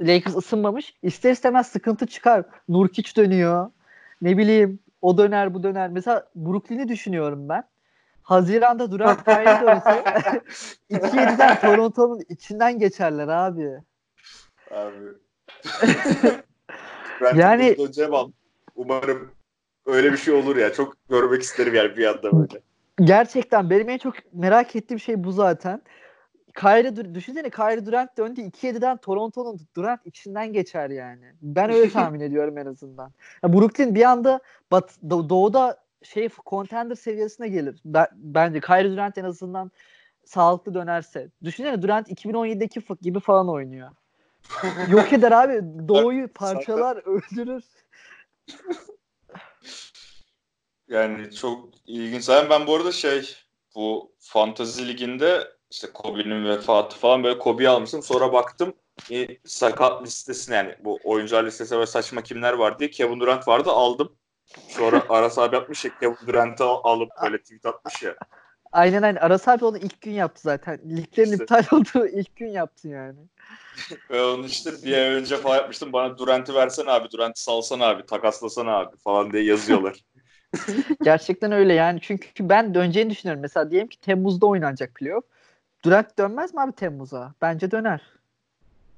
Lakers ısınmamış. İster istemez sıkıntı çıkar. Nurkic dönüyor. Ne bileyim o döner bu döner. Mesela Brooklyn'i düşünüyorum ben. Haziran'da Durant <laughs> Kyrie dönse <laughs> 2-7'den Toronto'nun içinden geçerler abi. Abi. <laughs> ben yani. Umarım öyle bir şey olur ya. Çok görmek isterim yani bir anda böyle. Gerçekten benim en çok merak ettiğim şey bu zaten. Kyrie düşünsene Kyrie Durant döndü 2-7'den Toronto'nun Durant içinden geçer yani. Ben öyle <laughs> tahmin ediyorum en azından. Ya Brooklyn bir anda bat, doğuda şey contender seviyesine gelir. Ben, bence Kyrie Durant en azından sağlıklı dönerse. Düşünsene Durant 2017'deki gibi falan oynuyor. Yok eder abi. <laughs> Doğuyu parçalar, öldürür. Yani çok ilginç. Ben bu arada şey bu Fantasy Ligi'nde işte Kobe'nin vefatı falan böyle Kobe'yi almıştım. Sonra baktım e, sakat listesine yani bu oyuncular listesine böyle saçma kimler var diye Kevin Durant vardı aldım. Sonra <laughs> Aras abi yapmış ya Kevin Durant'ı alıp böyle tweet atmış ya. Aynen aynen. Aras abi onu ilk gün yaptı zaten. Liglerin işte. iptal olduğu ilk gün yaptı yani. <laughs> Ve onu işte bir ay önce falan yapmıştım. Bana Durant'ı versen abi, Durant'ı salsan abi, takaslasan abi falan diye yazıyorlar. <laughs> Gerçekten öyle yani. Çünkü ben döneceğini düşünüyorum. Mesela diyelim ki Temmuz'da oynanacak playoff. Durant dönmez mi abi Temmuz'a? Bence döner.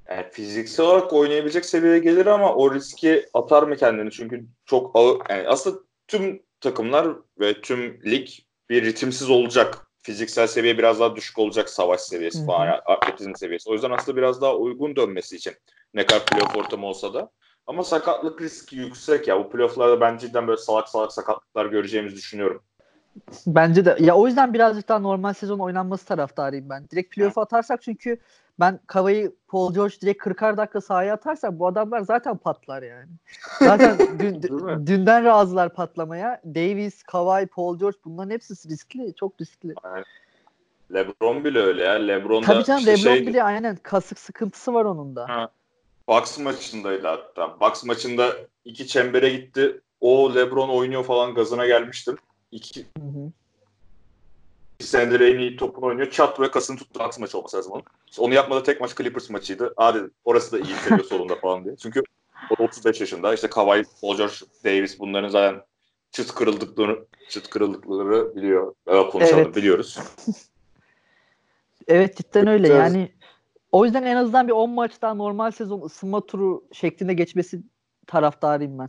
Yani fiziksel olarak oynayabilecek seviyeye gelir ama o riski atar mı kendini? Çünkü çok ağır. Yani aslında tüm takımlar ve tüm lig bir ritimsiz olacak. Fiziksel seviye biraz daha düşük olacak savaş seviyesi Hı-hı. falan, atletizm seviyesi. O yüzden aslında biraz daha uygun dönmesi için ne kadar playoff ortamı olsa da. Ama sakatlık riski yüksek ya. Bu playofflarda ben cidden böyle salak salak sakatlıklar göreceğimizi düşünüyorum. Bence de. Ya o yüzden birazcık daha normal sezon oynanması taraftarıyım ben. Direkt playoff'a atarsak çünkü ben Kava'yı Paul George direkt 40'ar dakika sahaya atarsak bu adamlar zaten patlar yani. Zaten <laughs> dün, dünden razılar patlamaya. Davis, Kawhi, Paul George bunların hepsi riskli. Çok riskli. Aynen. LeBron bile öyle ya. LeBron Tabii canım işte LeBron şeydi. bile aynen kasık sıkıntısı var onun da. Ha. Bucks maçındaydı hatta. Bucks maçında iki çembere gitti. O LeBron oynuyor falan gazına gelmiştim. İki, hı hı. İki senedir en iyi topunu oynuyor. Çat ve kasını tuttu Bucks maçı olması lazım onun. İşte onu yapmadı tek maç Clippers maçıydı. Aa dedim orası da iyi seviyor <laughs> solunda falan diye. Çünkü o 35 yaşında. İşte Kawhi, Paul George, Davis bunların zaten çıt kırıldıklarını çıt kırıldıkları biliyor. Konuşalım evet. biliyoruz. <laughs> evet cidden öyle. Yani o yüzden en azından bir 10 maç daha normal sezon ısınma turu şeklinde geçmesi taraftarıyım ben.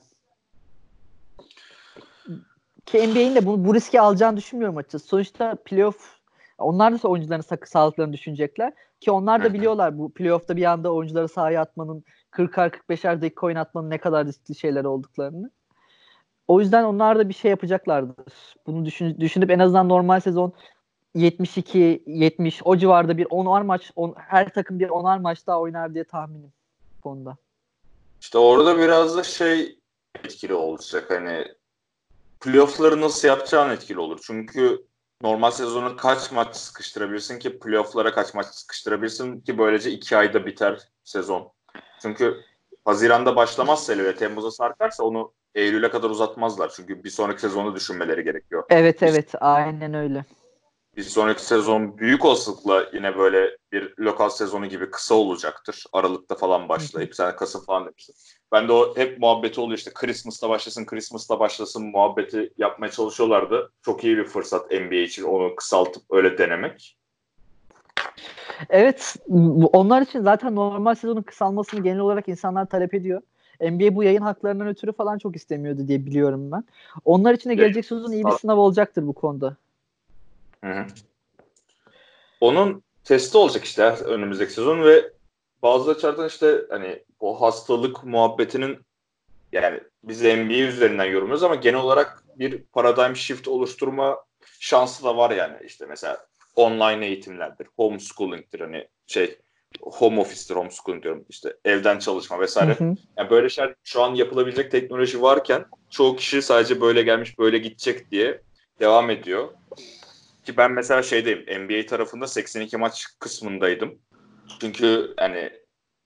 Ki NBA'in de bu, bu riski alacağını düşünmüyorum açıkçası. Sonuçta playoff onlar da oyuncuların sakı sağlıklarını düşünecekler. Ki onlar da biliyorlar bu playoff'ta bir anda oyuncuları sahaya atmanın 40'ar 45'er dakika oynatmanın ne kadar riskli şeyler olduklarını. O yüzden onlar da bir şey yapacaklardır. Bunu düşün, düşünüp en azından normal sezon 72, 70 o civarda bir 10'ar maç on, her takım bir 10'ar maç daha oynar diye tahminim konuda. İşte orada biraz da şey etkili olacak hani playoff'ları nasıl yapacağın etkili olur. Çünkü normal sezonu kaç maç sıkıştırabilirsin ki playoff'lara kaç maç sıkıştırabilirsin ki böylece iki ayda biter sezon. Çünkü Haziran'da başlamazsa ve Temmuz'a sarkarsa onu Eylül'e kadar uzatmazlar. Çünkü bir sonraki sezonu düşünmeleri gerekiyor. Evet evet aynen öyle. Bir sonraki sezon büyük olasılıkla yine böyle bir lokal sezonu gibi kısa olacaktır. Aralıkta falan başlayıp sen Kasım falan demiştin. Ben de o hep muhabbeti oluyor işte Christmas'ta başlasın, Christmas'ta başlasın muhabbeti yapmaya çalışıyorlardı. Çok iyi bir fırsat NBA için onu kısaltıp öyle denemek. Evet, onlar için zaten normal sezonun kısalmasını genel olarak insanlar talep ediyor. NBA bu yayın haklarından ötürü falan çok istemiyordu diye biliyorum ben. Onlar için de gelecek sezon iyi bir sınav olacaktır bu konuda. Hı hı. Onun testi olacak işte önümüzdeki sezon ve bazı açılardan işte hani o hastalık muhabbetinin yani biz NBA üzerinden yorumluyoruz ama genel olarak bir paradigm shift oluşturma şansı da var yani. işte mesela online eğitimlerdir, homeschooling'tir hani şey home office'tir, homeschooling diyorum işte evden çalışma vesaire. Hı hı. Yani böyle şeyler şu an yapılabilecek teknoloji varken çoğu kişi sadece böyle gelmiş böyle gidecek diye devam ediyor. Ki ben mesela şeydeyim NBA tarafında 82 maç kısmındaydım. Çünkü hani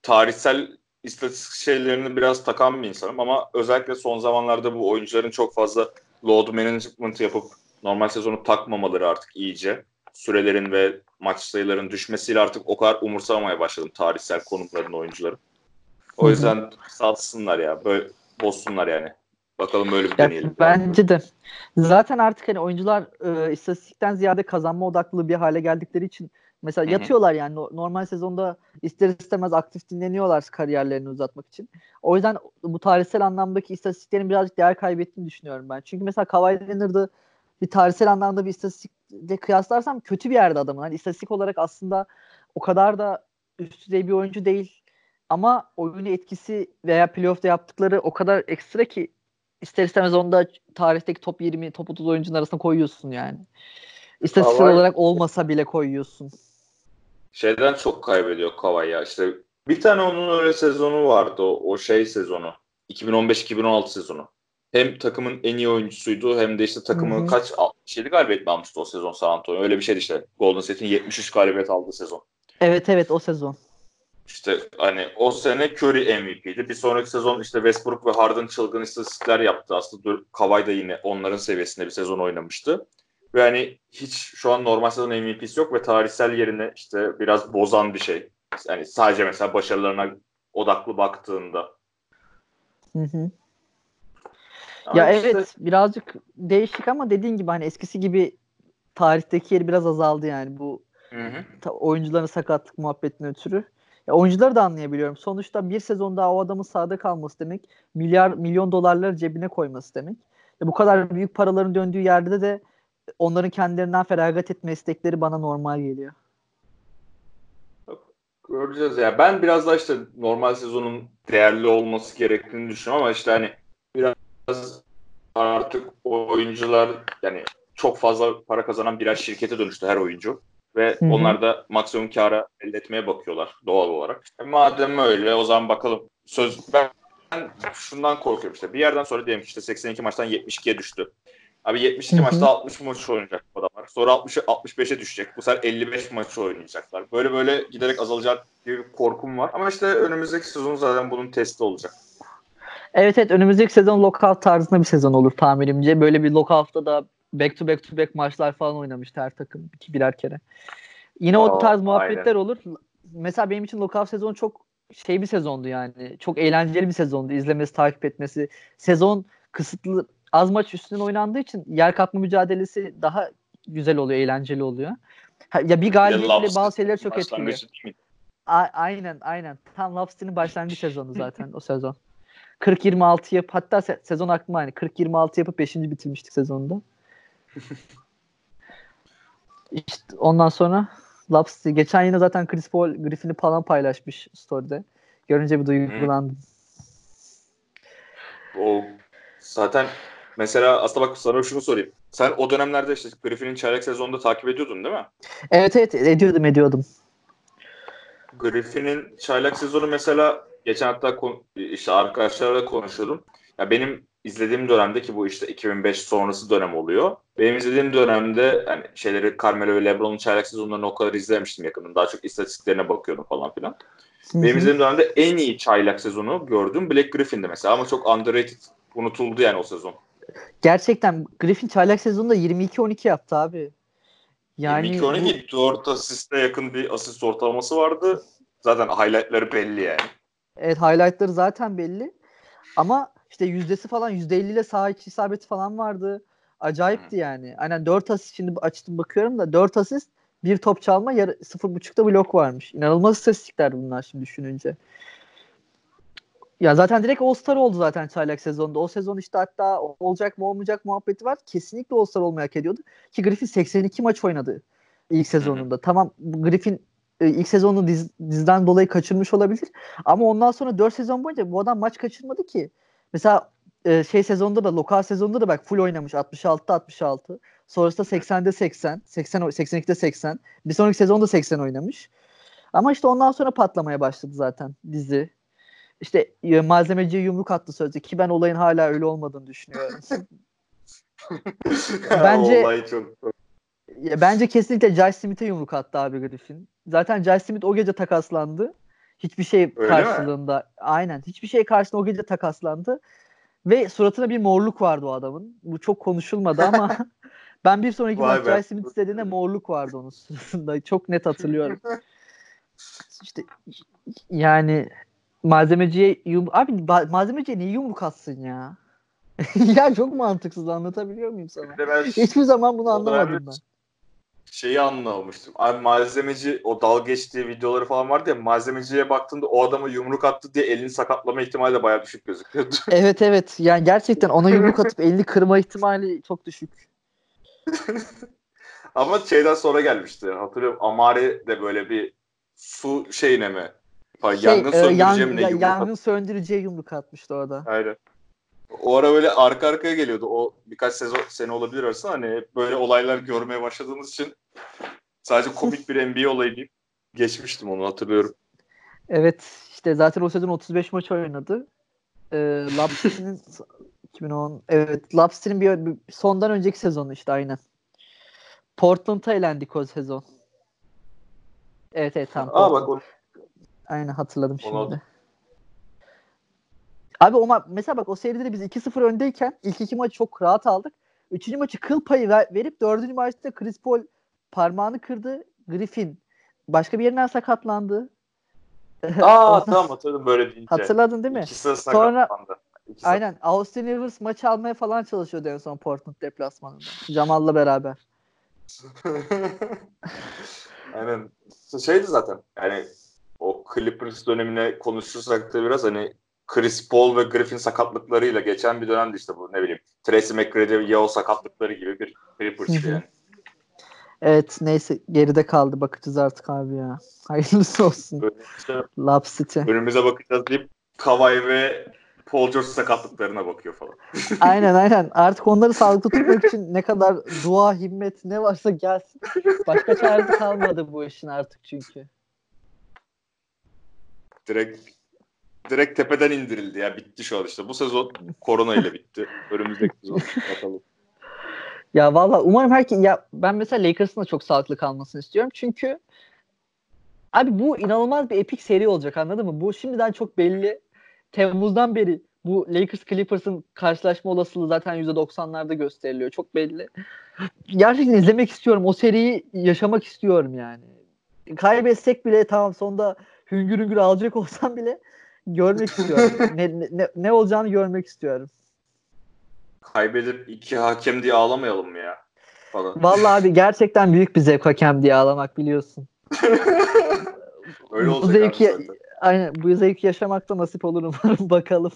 tarihsel istatistik şeylerini biraz takan bir insanım ama özellikle son zamanlarda bu oyuncuların çok fazla load management yapıp normal sezonu takmamaları artık iyice sürelerin ve maç sayılarının düşmesiyle artık o kadar umursamamaya başladım tarihsel konumların oyuncuları. O yüzden salsınlar ya. Böyle bozsunlar yani. Bakalım böyle bir deneyelim. Bence de. Zaten artık hani oyuncular e, istatistikten ziyade kazanma odaklı bir hale geldikleri için mesela Hı-hı. yatıyorlar yani normal sezonda ister istemez aktif dinleniyorlar kariyerlerini uzatmak için. O yüzden bu tarihsel anlamdaki istatistiklerin birazcık değer kaybettiğini düşünüyorum ben. Çünkü mesela Kawhi Leonard'ı bir tarihsel anlamda bir istatistikle kıyaslarsam kötü bir yerde adamın. Hani istatistik olarak aslında o kadar da üst düzey bir oyuncu değil. Ama oyunu etkisi veya playoff'ta yaptıkları o kadar ekstra ki ister istemez onu da tarihteki top 20, top 30 oyuncunun arasına koyuyorsun yani. İstatistiksel olarak olmasa bile koyuyorsun. Şeyden çok kaybediyor Kawhi ya. İşte bir tane onun öyle sezonu vardı o, o şey sezonu. 2015-2016 sezonu. Hem takımın en iyi oyuncusuydu hem de işte takımı Hı-hı. kaç 67 galibiyet mi almıştı o sezon San Antonio. Öyle bir şeydi işte. Golden State'in 73 galibiyet aldığı sezon. Evet evet o sezon. İşte hani o sene Curry MVP'di. Bir sonraki sezon işte Westbrook ve Harden çılgın istatistikler yaptı. Aslında Kawhi da yine onların seviyesinde bir sezon oynamıştı. Ve hani hiç şu an normal sezon MVP'si yok ve tarihsel yerine işte biraz bozan bir şey. Yani sadece mesela başarılarına odaklı baktığında. Hı hı. ya işte... evet birazcık değişik ama dediğin gibi hani eskisi gibi tarihteki yeri biraz azaldı yani bu hı hı. oyuncuların sakatlık muhabbetine ötürü. Ya oyuncuları da anlayabiliyorum. Sonuçta bir sezon daha o adamın sahada kalması demek, milyar milyon dolarları cebine koyması demek. Ya bu kadar büyük paraların döndüğü yerde de onların kendilerinden feragat etme istekleri bana normal geliyor. Göreceğiz ya. Ben biraz daha işte normal sezonun değerli olması gerektiğini düşünüyorum ama işte hani biraz artık oyuncular yani çok fazla para kazanan birer şirkete dönüştü her oyuncu. Ve Hı-hı. onlar da maksimum kâra elde etmeye bakıyorlar doğal olarak. E madem öyle o zaman bakalım. Söz ben, ben şundan korkuyorum işte. Bir yerden sonra diyelim ki işte 82 maçtan 72'ye düştü. Abi 72 Hı-hı. maçta 60 maç oynayacak bu adamlar. Sonra 60 65'e düşecek. Bu sefer 55 maç oynayacaklar. Böyle böyle giderek azalacak bir korkum var. Ama işte önümüzdeki sezon zaten bunun testi olacak. Evet evet önümüzdeki sezon lockout tarzında bir sezon olur tahminimce. Böyle bir lockout'ta da back to back to back maçlar falan oynamıştı her takım iki birer kere. Yine Aa, o tarz muhabbetler aynen. olur. Mesela benim için lockout sezon çok şey bir sezondu yani. Çok eğlenceli bir sezondu izlemesi, takip etmesi. Sezon kısıtlı az maç üstünden oynandığı için yer kapma mücadelesi daha güzel oluyor, eğlenceli oluyor. ya bir galibiyetle bazı şeyler çok etkiliyor. A- aynen aynen. Tam Lobster'ın başlangıç sezonu zaten o sezon. 40-26 yap hatta se- sezon aklıma aynı. 40-26 yapıp 5. bitirmiştik sezonda. İşte ondan sonra Laps geçen yine zaten Chris Paul Griffin'i falan paylaşmış story'de. Görünce bir duygulandım. O zaten mesela aslında bak sana şunu sorayım. Sen o dönemlerde işte Griffin'in çeyrek sezonunda takip ediyordun değil mi? Evet evet ediyordum ediyordum. Griffin'in çaylak sezonu mesela geçen hatta işte arkadaşlarla konuşuyordum. Ya benim izlediğim dönemde ki bu işte 2005 sonrası dönem oluyor. Benim izlediğim dönemde hani şeyleri Carmelo ve LeBron'un çaylak sezonlarını o kadar izlemiştim yakından. Daha çok istatistiklerine bakıyordum falan filan. Hı-hı. Benim izlediğim dönemde en iyi çaylak sezonu gördüm Black Griffin'di mesela ama çok underrated unutuldu yani o sezon. Gerçekten Griffin çaylak sezonunda 22-12 yaptı abi. Yani 22 12 bu... 4 asiste yakın bir asist ortalaması vardı. Zaten highlightları belli yani. Evet highlightları zaten belli. Ama işte yüzdesi falan yüzde 50 ile sağ içi isabeti falan vardı. Acayipti yani. Aynen 4 asist şimdi açtım bakıyorum da 4 asist bir top çalma yarı 0.5'da blok varmış. İnanılmaz istatistikler bunlar şimdi düşününce. Ya zaten direkt All-Star oldu zaten çaylak sezonda. O sezon işte hatta olacak mı olmayacak muhabbeti var. Kesinlikle All-Star olmayı hak ediyordu. Ki Griffin 82 maç oynadı ilk sezonunda. Hı-hı. Tamam Griffin e, ilk sezonunu diz, dizden dolayı kaçırmış olabilir. Ama ondan sonra 4 sezon boyunca bu adam maç kaçırmadı ki. Mesela e, şey sezonda da lokal sezonda da bak full oynamış 66'da 66. Sonrasında 80'de 80, 80 82'de 80. Bir sonraki sezonda 80 oynamış. Ama işte ondan sonra patlamaya başladı zaten dizi. İşte e, malzemeciye yumruk attı sözde ki ben olayın hala öyle olmadığını düşünüyorum. <laughs> bence çok... ya, bence kesinlikle Jai Smith'e yumruk attı abi Griffin. Zaten Jai Smith o gece takaslandı. Hiçbir şey öyle karşılığında. Mi? Aynen. Hiçbir şey karşılığında o gece takaslandı. Ve suratına bir morluk vardı o adamın. Bu çok konuşulmadı ama <laughs> ben bir sonraki maç Jai Smith istediğinde morluk vardı onun suratında. Çok net hatırlıyorum. <laughs> İşte yani malzemeciye yum abi malzemeciye niye yumruk atsın ya? <laughs> ya çok mantıksız anlatabiliyor muyum sana? Ben, Hiçbir zaman bunu anlamadım ben. Şeyi anlamamıştım. Abi malzemeci o dal geçtiği videoları falan vardı ya malzemeciye baktığında o adama yumruk attı diye elini sakatlama ihtimali de bayağı düşük gözüküyordu. <laughs> Evet evet. Yani gerçekten ona yumruk atıp elini kırma ihtimali çok düşük. <laughs> Ama şeyden sonra gelmişti. Hatırlıyorum Amari de böyle bir su şeyine mi şey, yangın söndürücüye e, yan, yumruk Yangın söndürücüye yumruk atmıştı orada. Aynen. O ara böyle arka arkaya geliyordu. O birkaç sezon sene olabilir arasında hani böyle olaylar görmeye başladığımız için sadece komik bir NBA olayı deyip geçmiştim onu hatırlıyorum. Evet işte zaten o sezon 35 maç oynadı. Ee, Lapsi'nin 2010 <laughs> evet Lapsi'nin bir, bir sondan önceki sezonu işte aynen. Portland'a elendik o sezon. Evet evet tamam. Aa bak onu Aynen hatırladım Onu... Abi o ma- mesela bak o seride de biz 2-0 öndeyken ilk iki maçı çok rahat aldık. Üçüncü maçı kıl payı ver- verip dördüncü maçta Chris Paul parmağını kırdı. Griffin başka bir yerinden sakatlandı. <laughs> Aa tamam hatırladım böyle deyince. Hatırladın değil mi? İkisi Sonra İkisi. Aynen Austin Rivers maçı almaya falan çalışıyordu en son Portland deplasmanında. Jamal'la beraber. <laughs> Aynen. Şeydi zaten. Yani o Clippers dönemine konuşursak da biraz hani Chris Paul ve Griffin sakatlıklarıyla geçen bir dönemdi işte bu ne bileyim. Tracy McGrady, Yao sakatlıkları gibi bir Clippers yani. Evet neyse geride kaldı bakacağız artık abi ya. <laughs> Hayırlısı olsun. Işte, Lab City. Önümüze bakacağız deyip Kawhi ve Paul George sakatlıklarına bakıyor falan. <laughs> aynen aynen. Artık onları sağlıklı tutmak için ne kadar dua, himmet ne varsa gelsin. Başka çaresi kalmadı bu işin artık çünkü. Direkt direkt tepeden indirildi ya. Bitti şu an işte. Bu sezon korona ile bitti. Önümüzdeki sezon <laughs> bakalım. Ya valla umarım herkes ya ben mesela Lakers'ın da çok sağlıklı kalmasını istiyorum. Çünkü abi bu inanılmaz bir epik seri olacak anladın mı? Bu şimdiden çok belli. Temmuz'dan beri bu Lakers Clippers'ın karşılaşma olasılığı zaten %90'larda gösteriliyor. Çok belli. Gerçekten izlemek istiyorum. O seriyi yaşamak istiyorum yani. Kaybetsek bile tamam sonunda hüngür hüngür alacak <laughs> olsam bile görmek istiyorum. <laughs> ne, ne, ne olacağını görmek istiyorum. Kaybedip iki hakem diye ağlamayalım mı ya? Falan. Vallahi abi gerçekten büyük bir zevk hakem diye ağlamak biliyorsun. <laughs> Öyle olacak bu zevki, abi zaten. Aynen bu zevki yaşamakta nasip olur umarım <laughs> bakalım.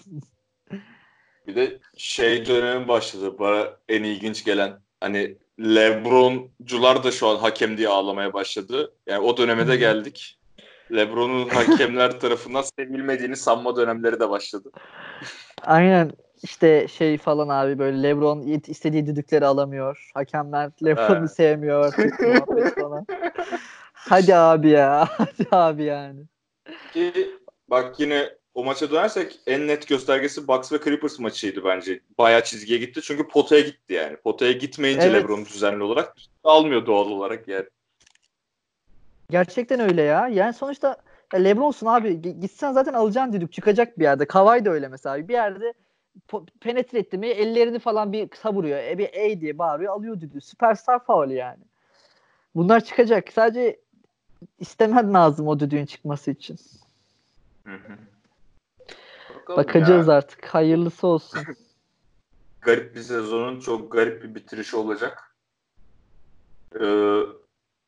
Bir de şey dönemi başladı bana en ilginç gelen hani Lebroncular da şu an hakem diye ağlamaya başladı. Yani o döneme de geldik. LeBron'un hakemler <laughs> tarafından sevilmediğini sanma dönemleri de başladı. Aynen işte şey falan abi böyle LeBron istediği düdükleri alamıyor. Hakemler LeBron'u sevmiyor. <laughs> falan. Hadi abi ya. <laughs> Hadi abi yani. Ki bak yine o maça dönersek en net göstergesi Bucks ve Clippers maçıydı bence. Bayağı çizgiye gitti çünkü potaya gitti yani. Potaya gitmeyince evet. LeBron düzenli olarak almıyor doğal olarak yani. Gerçekten öyle ya. Yani sonuçta ya Lebron'sun abi. Gitsen zaten alacaksın düdük. Çıkacak bir yerde. Kavay da öyle mesela. Bir yerde penetre etti mi ellerini falan bir savuruyor. E bir ey diye bağırıyor alıyor düdüğü. Süperstar faul yani. Bunlar çıkacak. Sadece istemen lazım o düdüğün çıkması için. Hı hı. Bakalım Bakacağız ya. artık. Hayırlısı olsun. <laughs> Garip bir sezonun çok garip bir bitirişi olacak. Ee,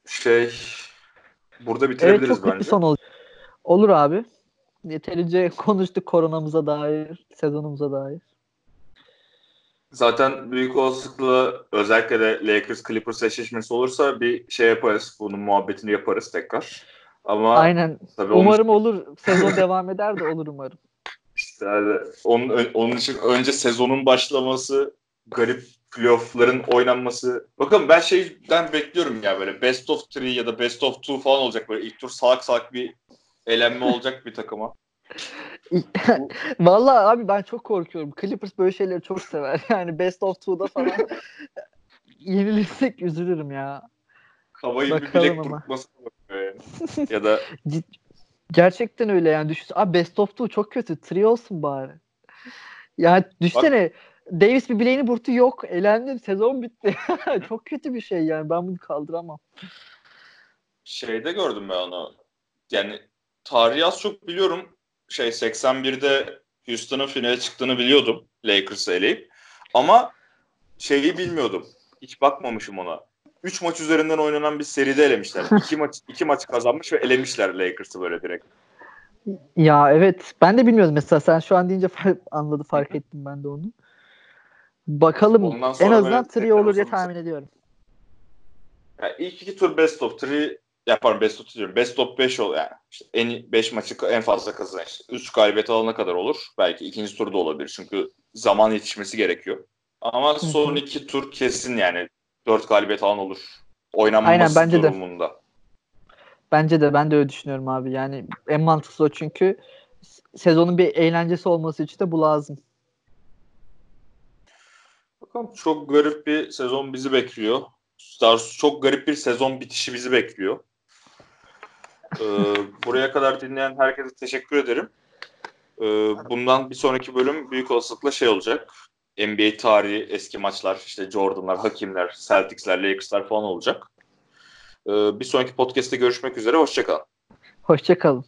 şey burada evet bitirebiliriz çok kötü bir bence. son olacak. Olur abi. Yeterince <laughs> konuştuk koronamıza dair, sezonumuza dair. Zaten büyük olasılıkla özellikle de Lakers Clippers eşleşmesi olursa bir şey yaparız. Bunun muhabbetini yaparız tekrar. Ama Aynen. tabii onun, Umarım olur. Sezon <laughs> devam eder de olur umarım. işte yani onun, onun için önce sezonun başlaması, garip playoff'ların oynanması. Bakın ben şeyden bekliyorum ya böyle best of three ya da best of two falan olacak böyle ilk tur salak salak bir elenme <laughs> olacak bir takıma. <laughs> Vallahi abi ben çok korkuyorum. Clippers böyle şeyleri çok sever. <laughs> Yani best of two'da falan yenilirsek üzülürüm ya. Havayı bir Bakalım bilek ama. yani. ya da Gerçekten öyle yani. Düşün abi best of two çok kötü. Three olsun bari. Yani düşsene Davis bir bileğini burktu yok. Elendi. Sezon bitti. <laughs> <laughs> çok kötü bir şey yani. Ben bunu kaldıramam. şeyde gördüm ben onu. Yani tarihi az çok biliyorum. Şey 81'de Houston'ın finale çıktığını biliyordum. Lakers'ı eleyip. Ama şeyi bilmiyordum. Hiç bakmamışım ona. 3 maç üzerinden oynanan bir seride elemişler. <laughs> 2 maç iki maç kazanmış ve elemişler Lakers'ı böyle direkt. Ya evet. Ben de bilmiyordum mesela. Sen şu an deyince anladı fark ettim ben de onu. Bakalım. Ondan En azından trio olur diye tahmin ediyorum. Yani ilk iki tur best of 3 yaparım best of diyorum. Best of 5 ol yani. İşte en 5 maçı en fazla kazanan işte 3 galibiyet alana kadar olur. Belki ikinci turda olabilir. Çünkü zaman yetişmesi gerekiyor. Ama son iki tur kesin yani 4 galibiyet alan olur. Oynanması Aynen, bence de. durumunda. Bence de ben de öyle düşünüyorum abi. Yani en mantıklısı o çünkü sezonun bir eğlencesi olması için de bu lazım. Bakalım çok garip bir sezon bizi bekliyor. Daha çok garip bir sezon bitişi bizi bekliyor. Ee, buraya kadar dinleyen herkese teşekkür ederim. Ee, bundan bir sonraki bölüm büyük olasılıkla şey olacak. NBA tarihi eski maçlar, işte Jordan'lar, Hakimler, Celtics'ler, Lakers'lar falan olacak. Ee, bir sonraki podcast'te görüşmek üzere. Hoşçakalın. Hoşça kalın.